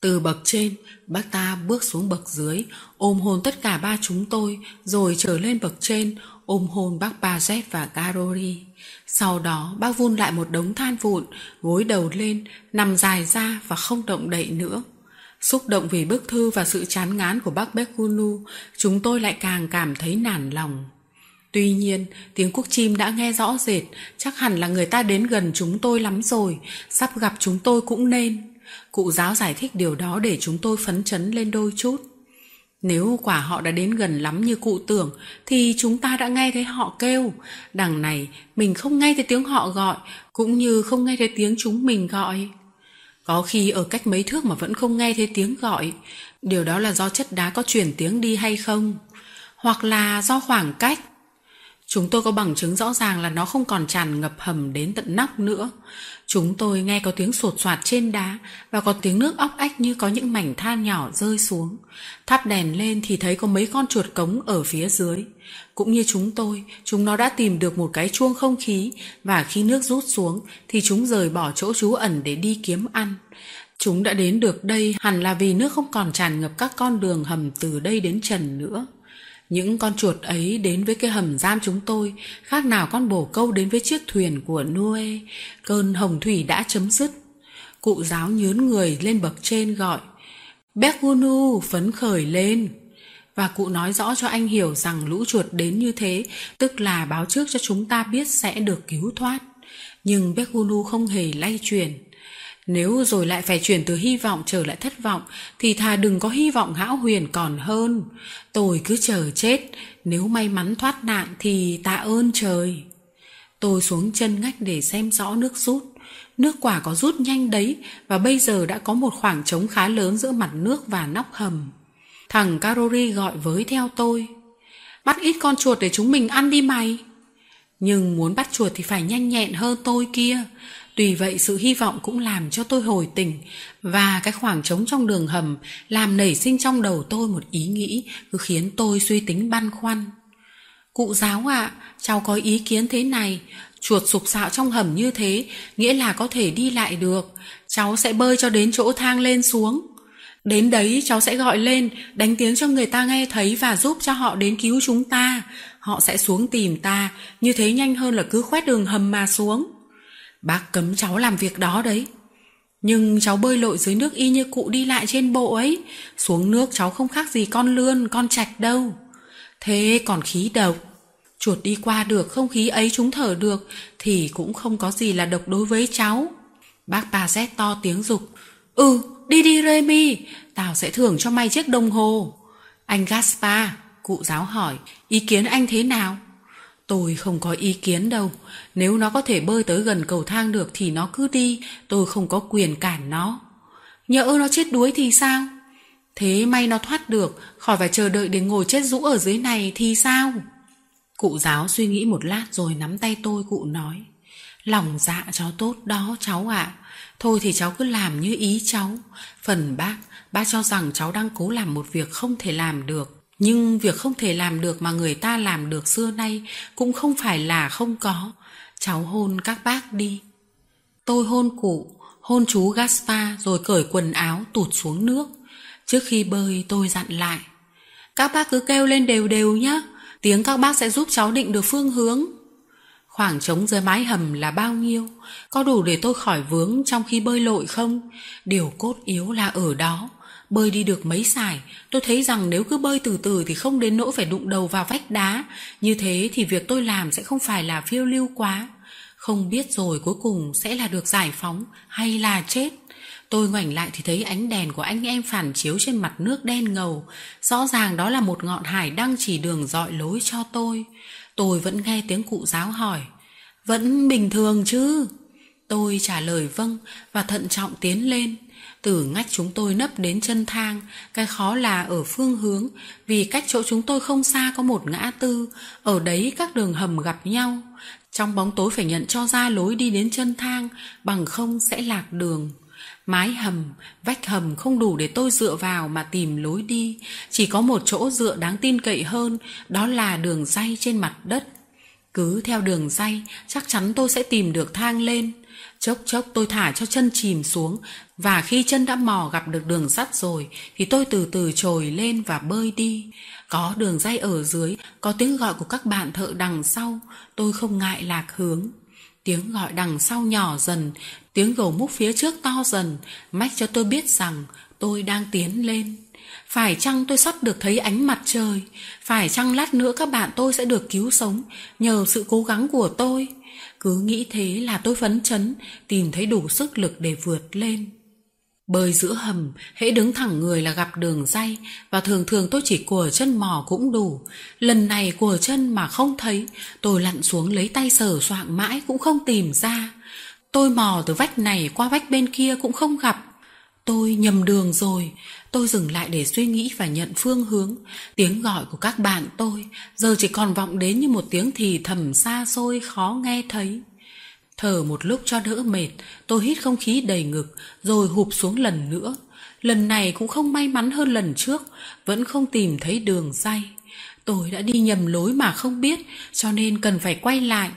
Từ bậc trên, bác ta bước xuống bậc dưới, ôm hôn tất cả ba chúng tôi, rồi trở lên bậc trên, ôm hôn bác Bazet và Karori. Sau đó, bác vun lại một đống than vụn, gối đầu lên, nằm dài ra và không động đậy nữa. Xúc động vì bức thư và sự chán ngán của bác Bekunu, chúng tôi lại càng cảm thấy nản lòng. Tuy nhiên, tiếng quốc chim đã nghe rõ rệt, chắc hẳn là người ta đến gần chúng tôi lắm rồi, sắp gặp chúng tôi cũng nên. Cụ giáo giải thích điều đó để chúng tôi phấn chấn lên đôi chút. Nếu quả họ đã đến gần lắm như cụ tưởng thì chúng ta đã nghe thấy họ kêu. Đằng này mình không nghe thấy tiếng họ gọi cũng như không nghe thấy tiếng chúng mình gọi. Có khi ở cách mấy thước mà vẫn không nghe thấy tiếng gọi. Điều đó là do chất đá có chuyển tiếng đi hay không? Hoặc là do khoảng cách? Chúng tôi có bằng chứng rõ ràng là nó không còn tràn ngập hầm đến tận nóc nữa. Chúng tôi nghe có tiếng sột soạt trên đá và có tiếng nước óc ách như có những mảnh than nhỏ rơi xuống. Thắp đèn lên thì thấy có mấy con chuột cống ở phía dưới. Cũng như chúng tôi, chúng nó đã tìm được một cái chuông không khí và khi nước rút xuống thì chúng rời bỏ chỗ trú ẩn để đi kiếm ăn. Chúng đã đến được đây hẳn là vì nước không còn tràn ngập các con đường hầm từ đây đến trần nữa. Những con chuột ấy đến với cái hầm giam chúng tôi, khác nào con bồ câu đến với chiếc thuyền của Noe. Cơn hồng thủy đã chấm dứt. Cụ giáo nhớn người lên bậc trên gọi, Begunu phấn khởi lên. Và cụ nói rõ cho anh hiểu rằng lũ chuột đến như thế, tức là báo trước cho chúng ta biết sẽ được cứu thoát. Nhưng Begunu không hề lay chuyển. Nếu rồi lại phải chuyển từ hy vọng trở lại thất vọng thì thà đừng có hy vọng hão huyền còn hơn. Tôi cứ chờ chết, nếu may mắn thoát nạn thì tạ ơn trời. Tôi xuống chân ngách để xem rõ nước rút. Nước quả có rút nhanh đấy và bây giờ đã có một khoảng trống khá lớn giữa mặt nước và nóc hầm. Thằng carori gọi với theo tôi. Bắt ít con chuột để chúng mình ăn đi mày. Nhưng muốn bắt chuột thì phải nhanh nhẹn hơn tôi kia. Tuy vậy sự hy vọng cũng làm cho tôi hồi tỉnh và cái khoảng trống trong đường hầm làm nảy sinh trong đầu tôi một ý nghĩ cứ khiến tôi suy tính băn khoăn. Cụ giáo ạ, à, cháu có ý kiến thế này, chuột sục sạo trong hầm như thế nghĩa là có thể đi lại được, cháu sẽ bơi cho đến chỗ thang lên xuống. Đến đấy cháu sẽ gọi lên, đánh tiếng cho người ta nghe thấy và giúp cho họ đến cứu chúng ta. Họ sẽ xuống tìm ta, như thế nhanh hơn là cứ khoét đường hầm mà xuống. Bác cấm cháu làm việc đó đấy. Nhưng cháu bơi lội dưới nước y như cụ đi lại trên bộ ấy. Xuống nước cháu không khác gì con lươn, con trạch đâu. Thế còn khí độc. Chuột đi qua được không khí ấy chúng thở được thì cũng không có gì là độc đối với cháu. Bác bà rét to tiếng dục. Ừ, đi đi Remy, tao sẽ thưởng cho mày chiếc đồng hồ. Anh Gaspar, cụ giáo hỏi, ý kiến anh thế nào? Tôi không có ý kiến đâu. Nếu nó có thể bơi tới gần cầu thang được thì nó cứ đi, tôi không có quyền cản nó. Nhỡ nó chết đuối thì sao? Thế may nó thoát được, khỏi phải chờ đợi để ngồi chết rũ ở dưới này thì sao? Cụ giáo suy nghĩ một lát rồi nắm tay tôi cụ nói. Lòng dạ cháu tốt đó cháu ạ. Thôi thì cháu cứ làm như ý cháu. Phần bác, bác cho rằng cháu đang cố làm một việc không thể làm được. Nhưng việc không thể làm được mà người ta làm được xưa nay cũng không phải là không có. Cháu hôn các bác đi. Tôi hôn cụ, hôn chú Gaspar rồi cởi quần áo tụt xuống nước. Trước khi bơi tôi dặn lại. Các bác cứ kêu lên đều đều nhé. Tiếng các bác sẽ giúp cháu định được phương hướng. Khoảng trống dưới mái hầm là bao nhiêu? Có đủ để tôi khỏi vướng trong khi bơi lội không? Điều cốt yếu là ở đó. Bơi đi được mấy sải, tôi thấy rằng nếu cứ bơi từ từ thì không đến nỗi phải đụng đầu vào vách đá. Như thế thì việc tôi làm sẽ không phải là phiêu lưu quá. Không biết rồi cuối cùng sẽ là được giải phóng hay là chết. Tôi ngoảnh lại thì thấy ánh đèn của anh em phản chiếu trên mặt nước đen ngầu. Rõ ràng đó là một ngọn hải đang chỉ đường dọi lối cho tôi. Tôi vẫn nghe tiếng cụ giáo hỏi. Vẫn bình thường chứ? Tôi trả lời vâng và thận trọng tiến lên. Từ ngách chúng tôi nấp đến chân thang, cái khó là ở phương hướng, vì cách chỗ chúng tôi không xa có một ngã tư, ở đấy các đường hầm gặp nhau. Trong bóng tối phải nhận cho ra lối đi đến chân thang, bằng không sẽ lạc đường. Mái hầm, vách hầm không đủ để tôi dựa vào mà tìm lối đi, chỉ có một chỗ dựa đáng tin cậy hơn, đó là đường ray trên mặt đất. Cứ theo đường ray, chắc chắn tôi sẽ tìm được thang lên. Chốc chốc tôi thả cho chân chìm xuống và khi chân đã mò gặp được đường sắt rồi thì tôi từ từ trồi lên và bơi đi. Có đường dây ở dưới, có tiếng gọi của các bạn thợ đằng sau, tôi không ngại lạc hướng. Tiếng gọi đằng sau nhỏ dần, tiếng gầu múc phía trước to dần, mách cho tôi biết rằng tôi đang tiến lên. Phải chăng tôi sắp được thấy ánh mặt trời? Phải chăng lát nữa các bạn tôi sẽ được cứu sống nhờ sự cố gắng của tôi? Cứ nghĩ thế là tôi phấn chấn, tìm thấy đủ sức lực để vượt lên. Bơi giữa hầm, hễ đứng thẳng người là gặp đường dây và thường thường tôi chỉ của chân mò cũng đủ. Lần này của chân mà không thấy, tôi lặn xuống lấy tay sờ soạng mãi cũng không tìm ra. Tôi mò từ vách này qua vách bên kia cũng không gặp. Tôi nhầm đường rồi, tôi dừng lại để suy nghĩ và nhận phương hướng. Tiếng gọi của các bạn tôi giờ chỉ còn vọng đến như một tiếng thì thầm xa xôi khó nghe thấy. Thở một lúc cho đỡ mệt, tôi hít không khí đầy ngực, rồi hụp xuống lần nữa. Lần này cũng không may mắn hơn lần trước, vẫn không tìm thấy đường say. Tôi đã đi nhầm lối mà không biết, cho nên cần phải quay lại.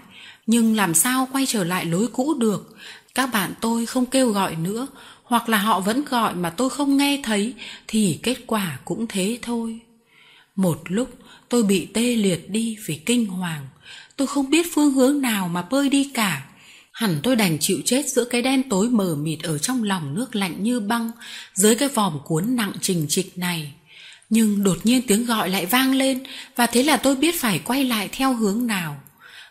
Nhưng làm sao quay trở lại lối cũ được? Các bạn tôi không kêu gọi nữa, hoặc là họ vẫn gọi mà tôi không nghe thấy, thì kết quả cũng thế thôi. Một lúc tôi bị tê liệt đi vì kinh hoàng. Tôi không biết phương hướng nào mà bơi đi cả Hẳn tôi đành chịu chết giữa cái đen tối mờ mịt ở trong lòng nước lạnh như băng, dưới cái vòm cuốn nặng trình trịch này. Nhưng đột nhiên tiếng gọi lại vang lên, và thế là tôi biết phải quay lại theo hướng nào.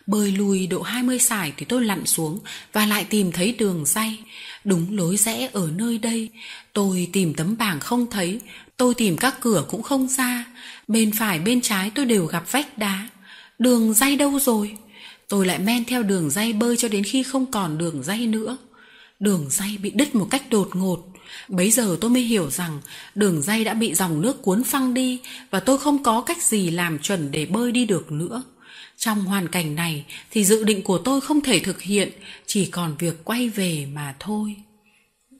Bơi lùi độ 20 sải thì tôi lặn xuống và lại tìm thấy đường dây. Đúng lối rẽ ở nơi đây. Tôi tìm tấm bảng không thấy, tôi tìm các cửa cũng không ra. Bên phải bên trái tôi đều gặp vách đá. Đường dây đâu rồi? Tôi lại men theo đường dây bơi cho đến khi không còn đường dây nữa. Đường dây bị đứt một cách đột ngột. Bấy giờ tôi mới hiểu rằng đường dây đã bị dòng nước cuốn phăng đi và tôi không có cách gì làm chuẩn để bơi đi được nữa. Trong hoàn cảnh này thì dự định của tôi không thể thực hiện, chỉ còn việc quay về mà thôi.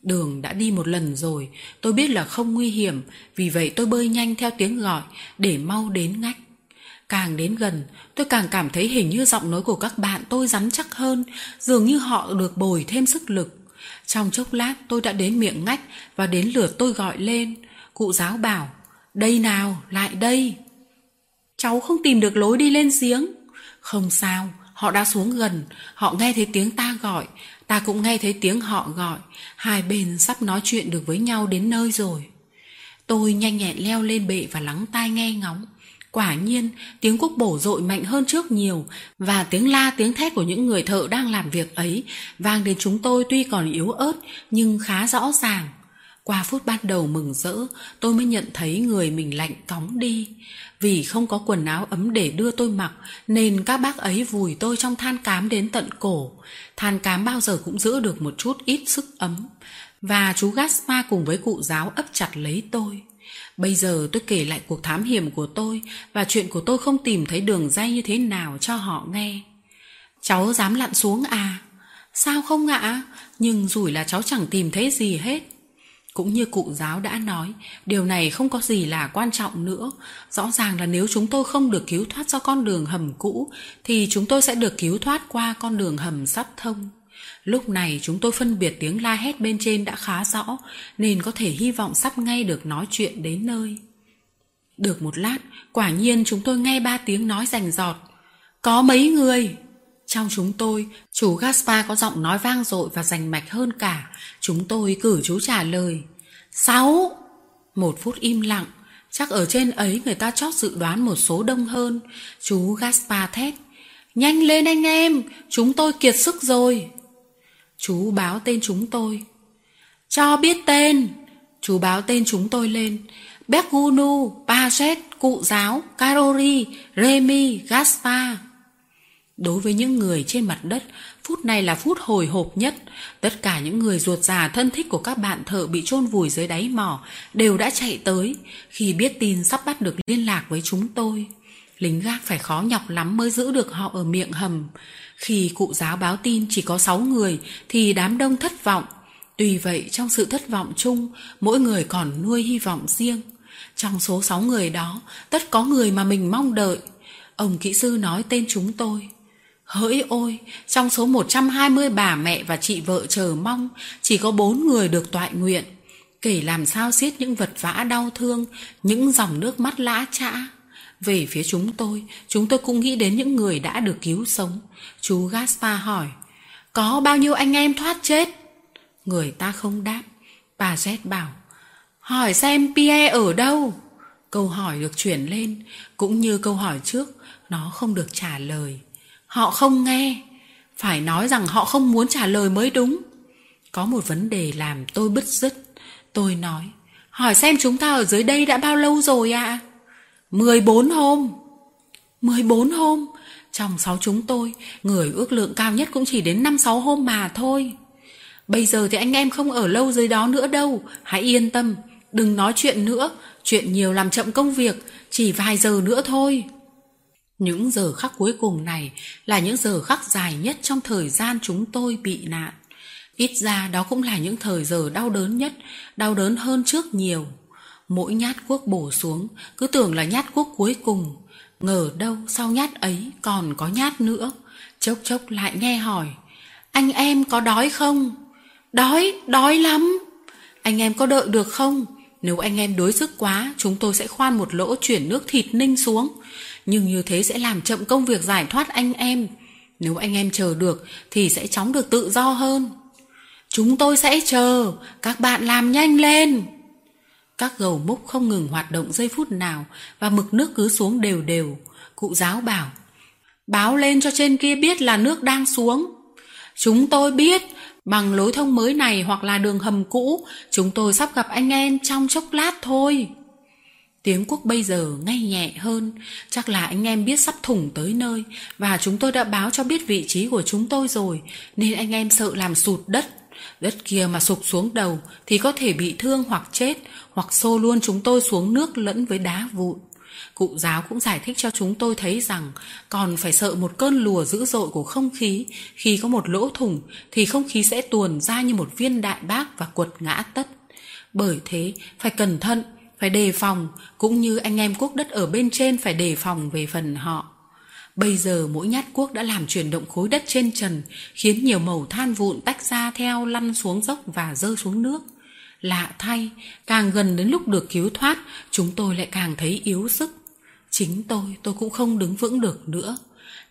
Đường đã đi một lần rồi, tôi biết là không nguy hiểm, vì vậy tôi bơi nhanh theo tiếng gọi để mau đến ngách. Càng đến gần, tôi càng cảm thấy hình như giọng nói của các bạn tôi rắn chắc hơn, dường như họ được bồi thêm sức lực. Trong chốc lát tôi đã đến miệng ngách và đến lượt tôi gọi lên. Cụ giáo bảo, đây nào, lại đây. Cháu không tìm được lối đi lên giếng. Không sao, họ đã xuống gần, họ nghe thấy tiếng ta gọi, ta cũng nghe thấy tiếng họ gọi, hai bên sắp nói chuyện được với nhau đến nơi rồi. Tôi nhanh nhẹn leo lên bệ và lắng tai nghe ngóng. Quả nhiên, tiếng quốc bổ dội mạnh hơn trước nhiều và tiếng la tiếng thét của những người thợ đang làm việc ấy vang đến chúng tôi tuy còn yếu ớt nhưng khá rõ ràng. Qua phút ban đầu mừng rỡ, tôi mới nhận thấy người mình lạnh cóng đi. Vì không có quần áo ấm để đưa tôi mặc, nên các bác ấy vùi tôi trong than cám đến tận cổ. Than cám bao giờ cũng giữ được một chút ít sức ấm. Và chú Gaspar cùng với cụ giáo ấp chặt lấy tôi. Bây giờ tôi kể lại cuộc thám hiểm của tôi và chuyện của tôi không tìm thấy đường dây như thế nào cho họ nghe. Cháu dám lặn xuống à? Sao không ạ? Nhưng rủi là cháu chẳng tìm thấy gì hết. Cũng như cụ giáo đã nói, điều này không có gì là quan trọng nữa. Rõ ràng là nếu chúng tôi không được cứu thoát do con đường hầm cũ, thì chúng tôi sẽ được cứu thoát qua con đường hầm sắp thông. Lúc này chúng tôi phân biệt tiếng la hét bên trên đã khá rõ, nên có thể hy vọng sắp ngay được nói chuyện đến nơi. Được một lát, quả nhiên chúng tôi nghe ba tiếng nói rành rọt. Có mấy người? Trong chúng tôi, chú Gaspar có giọng nói vang dội và rành mạch hơn cả. Chúng tôi cử chú trả lời. Sáu! Một phút im lặng. Chắc ở trên ấy người ta chót dự đoán một số đông hơn. Chú Gaspar thét. Nhanh lên anh em, chúng tôi kiệt sức rồi. Chú báo tên chúng tôi. Cho biết tên. Chú báo tên chúng tôi lên. Begunu, Paget, Cụ Giáo, Karori, Remy, Gaspar. Đối với những người trên mặt đất, phút này là phút hồi hộp nhất. Tất cả những người ruột già thân thích của các bạn thợ bị chôn vùi dưới đáy mỏ đều đã chạy tới khi biết tin sắp bắt được liên lạc với chúng tôi. Lính gác phải khó nhọc lắm mới giữ được họ ở miệng hầm. Khi cụ giáo báo tin chỉ có 6 người thì đám đông thất vọng. Tuy vậy trong sự thất vọng chung, mỗi người còn nuôi hy vọng riêng. Trong số 6 người đó, tất có người mà mình mong đợi. Ông kỹ sư nói tên chúng tôi. Hỡi ôi, trong số 120 bà mẹ và chị vợ chờ mong, chỉ có bốn người được toại nguyện. Kể làm sao xiết những vật vã đau thương, những dòng nước mắt lã trã. Về phía chúng tôi, chúng tôi cũng nghĩ đến những người đã được cứu sống. Chú Gaspar hỏi, có bao nhiêu anh em thoát chết? Người ta không đáp. Bà Z bảo, hỏi xem Pierre ở đâu? Câu hỏi được chuyển lên, cũng như câu hỏi trước, nó không được trả lời. Họ không nghe. Phải nói rằng họ không muốn trả lời mới đúng. Có một vấn đề làm tôi bứt rứt. Tôi nói, hỏi xem chúng ta ở dưới đây đã bao lâu rồi ạ? À? 14 hôm. 14 hôm? Trong sáu chúng tôi, người ước lượng cao nhất cũng chỉ đến 5-6 hôm mà thôi. Bây giờ thì anh em không ở lâu dưới đó nữa đâu, hãy yên tâm, đừng nói chuyện nữa, chuyện nhiều làm chậm công việc, chỉ vài giờ nữa thôi. Những giờ khắc cuối cùng này là những giờ khắc dài nhất trong thời gian chúng tôi bị nạn. Ít ra đó cũng là những thời giờ đau đớn nhất, đau đớn hơn trước nhiều. Mỗi nhát cuốc bổ xuống, cứ tưởng là nhát cuốc cuối cùng. Ngờ đâu sau nhát ấy còn có nhát nữa. Chốc chốc lại nghe hỏi, anh em có đói không? Đói, đói lắm. Anh em có đợi được không? Nếu anh em đối sức quá, chúng tôi sẽ khoan một lỗ chuyển nước thịt ninh xuống nhưng như thế sẽ làm chậm công việc giải thoát anh em. Nếu anh em chờ được thì sẽ chóng được tự do hơn. Chúng tôi sẽ chờ, các bạn làm nhanh lên. Các gầu múc không ngừng hoạt động giây phút nào và mực nước cứ xuống đều đều. Cụ giáo bảo, báo lên cho trên kia biết là nước đang xuống. Chúng tôi biết, bằng lối thông mới này hoặc là đường hầm cũ, chúng tôi sắp gặp anh em trong chốc lát thôi. Tiếng quốc bây giờ ngay nhẹ hơn, chắc là anh em biết sắp thủng tới nơi và chúng tôi đã báo cho biết vị trí của chúng tôi rồi, nên anh em sợ làm sụt đất. Đất kia mà sụp xuống đầu thì có thể bị thương hoặc chết, hoặc xô luôn chúng tôi xuống nước lẫn với đá vụn. Cụ giáo cũng giải thích cho chúng tôi thấy rằng còn phải sợ một cơn lùa dữ dội của không khí, khi có một lỗ thủng thì không khí sẽ tuồn ra như một viên đại bác và quật ngã tất. Bởi thế, phải cẩn thận phải đề phòng, cũng như anh em quốc đất ở bên trên phải đề phòng về phần họ. Bây giờ mỗi nhát cuốc đã làm chuyển động khối đất trên trần, khiến nhiều màu than vụn tách ra theo lăn xuống dốc và rơi xuống nước. Lạ thay, càng gần đến lúc được cứu thoát, chúng tôi lại càng thấy yếu sức. Chính tôi, tôi cũng không đứng vững được nữa.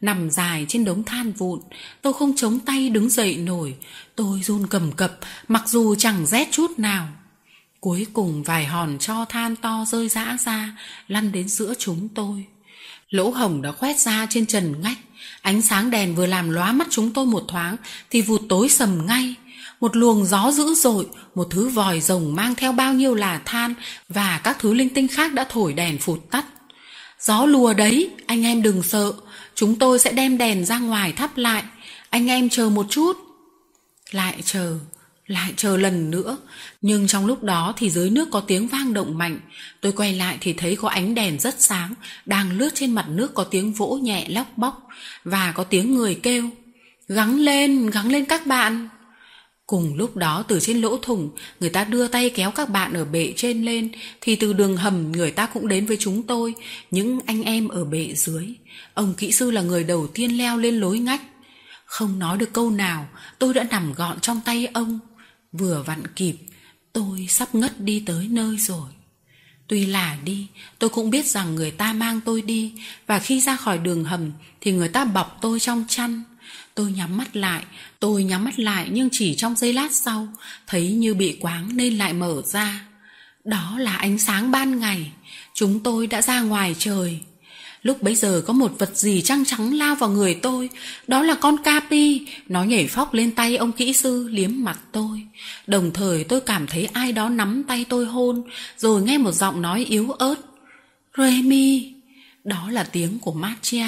Nằm dài trên đống than vụn, tôi không chống tay đứng dậy nổi. Tôi run cầm cập, mặc dù chẳng rét chút nào. Cuối cùng vài hòn cho than to rơi rã ra, lăn đến giữa chúng tôi. Lỗ hồng đã khoét ra trên trần ngách, ánh sáng đèn vừa làm lóa mắt chúng tôi một thoáng thì vụt tối sầm ngay. Một luồng gió dữ dội, một thứ vòi rồng mang theo bao nhiêu là than và các thứ linh tinh khác đã thổi đèn phụt tắt. Gió lùa đấy, anh em đừng sợ, chúng tôi sẽ đem đèn ra ngoài thắp lại, anh em chờ một chút. Lại chờ, lại chờ lần nữa, nhưng trong lúc đó thì dưới nước có tiếng vang động mạnh. Tôi quay lại thì thấy có ánh đèn rất sáng, đang lướt trên mặt nước có tiếng vỗ nhẹ lóc bóc, và có tiếng người kêu. Gắng lên, gắng lên các bạn. Cùng lúc đó từ trên lỗ thủng, người ta đưa tay kéo các bạn ở bệ trên lên, thì từ đường hầm người ta cũng đến với chúng tôi, những anh em ở bệ dưới. Ông kỹ sư là người đầu tiên leo lên lối ngách. Không nói được câu nào, tôi đã nằm gọn trong tay ông. Vừa vặn kịp, tôi sắp ngất đi tới nơi rồi. Tuy là đi, tôi cũng biết rằng người ta mang tôi đi, và khi ra khỏi đường hầm thì người ta bọc tôi trong chăn. Tôi nhắm mắt lại, tôi nhắm mắt lại nhưng chỉ trong giây lát sau, thấy như bị quáng nên lại mở ra. Đó là ánh sáng ban ngày, chúng tôi đã ra ngoài trời. Lúc bấy giờ có một vật gì trăng trắng lao vào người tôi, đó là con Capi, nó nhảy phóc lên tay ông kỹ sư liếm mặt tôi. Đồng thời tôi cảm thấy ai đó nắm tay tôi hôn, rồi nghe một giọng nói yếu ớt. Remy, đó là tiếng của Machia.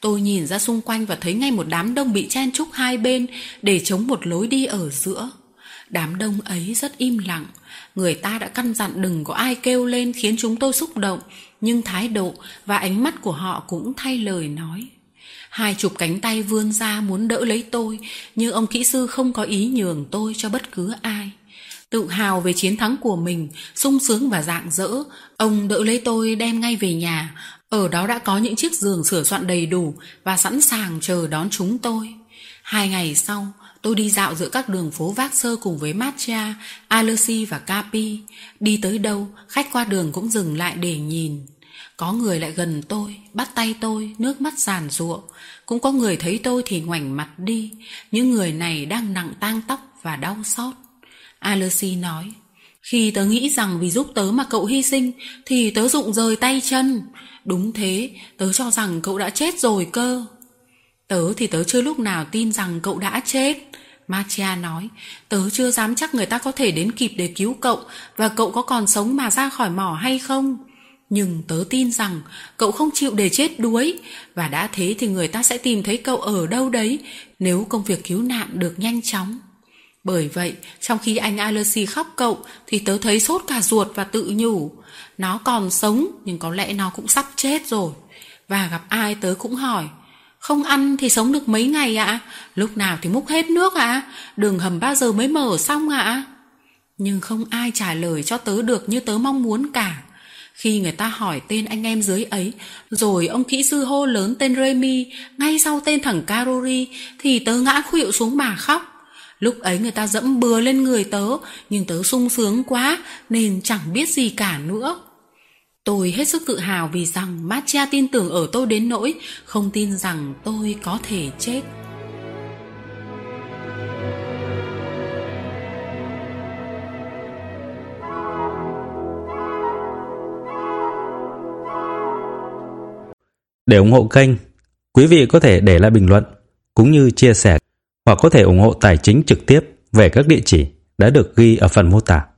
Tôi nhìn ra xung quanh và thấy ngay một đám đông bị chen chúc hai bên để chống một lối đi ở giữa. Đám đông ấy rất im lặng, người ta đã căn dặn đừng có ai kêu lên khiến chúng tôi xúc động, nhưng thái độ và ánh mắt của họ cũng thay lời nói. Hai chục cánh tay vươn ra muốn đỡ lấy tôi, nhưng ông kỹ sư không có ý nhường tôi cho bất cứ ai. Tự hào về chiến thắng của mình, sung sướng và rạng rỡ, ông đỡ lấy tôi đem ngay về nhà. Ở đó đã có những chiếc giường sửa soạn đầy đủ và sẵn sàng chờ đón chúng tôi. Hai ngày sau, tôi đi dạo giữa các đường phố vác sơ cùng với Matcha, Alersi và Capi. Đi tới đâu, khách qua đường cũng dừng lại để nhìn. Có người lại gần tôi, bắt tay tôi, nước mắt giàn ruộng. Cũng có người thấy tôi thì ngoảnh mặt đi. Những người này đang nặng tang tóc và đau xót. Alersi nói, khi tớ nghĩ rằng vì giúp tớ mà cậu hy sinh, thì tớ rụng rời tay chân. Đúng thế, tớ cho rằng cậu đã chết rồi cơ. Tớ thì tớ chưa lúc nào tin rằng cậu đã chết. Machia nói, tớ chưa dám chắc người ta có thể đến kịp để cứu cậu và cậu có còn sống mà ra khỏi mỏ hay không. Nhưng tớ tin rằng cậu không chịu để chết đuối và đã thế thì người ta sẽ tìm thấy cậu ở đâu đấy nếu công việc cứu nạn được nhanh chóng. Bởi vậy, trong khi anh Alessi khóc cậu thì tớ thấy sốt cả ruột và tự nhủ. Nó còn sống nhưng có lẽ nó cũng sắp chết rồi. Và gặp ai tớ cũng hỏi. Không ăn thì sống được mấy ngày ạ? Lúc nào thì múc hết nước ạ? Đường hầm bao giờ mới mở xong ạ? Nhưng không ai trả lời cho tớ được như tớ mong muốn cả. Khi người ta hỏi tên anh em dưới ấy, rồi ông kỹ sư hô lớn tên Remy, ngay sau tên thằng Carori, thì tớ ngã khuỵu xuống mà khóc. Lúc ấy người ta dẫm bừa lên người tớ, nhưng tớ sung sướng quá, nên chẳng biết gì cả nữa. Tôi hết sức tự hào vì rằng Matcha tin tưởng ở tôi đến nỗi không tin rằng tôi có thể chết. Để ủng hộ kênh, quý vị có thể để lại bình luận cũng như chia sẻ hoặc có thể ủng hộ tài chính trực tiếp về các địa chỉ đã được ghi ở phần mô tả.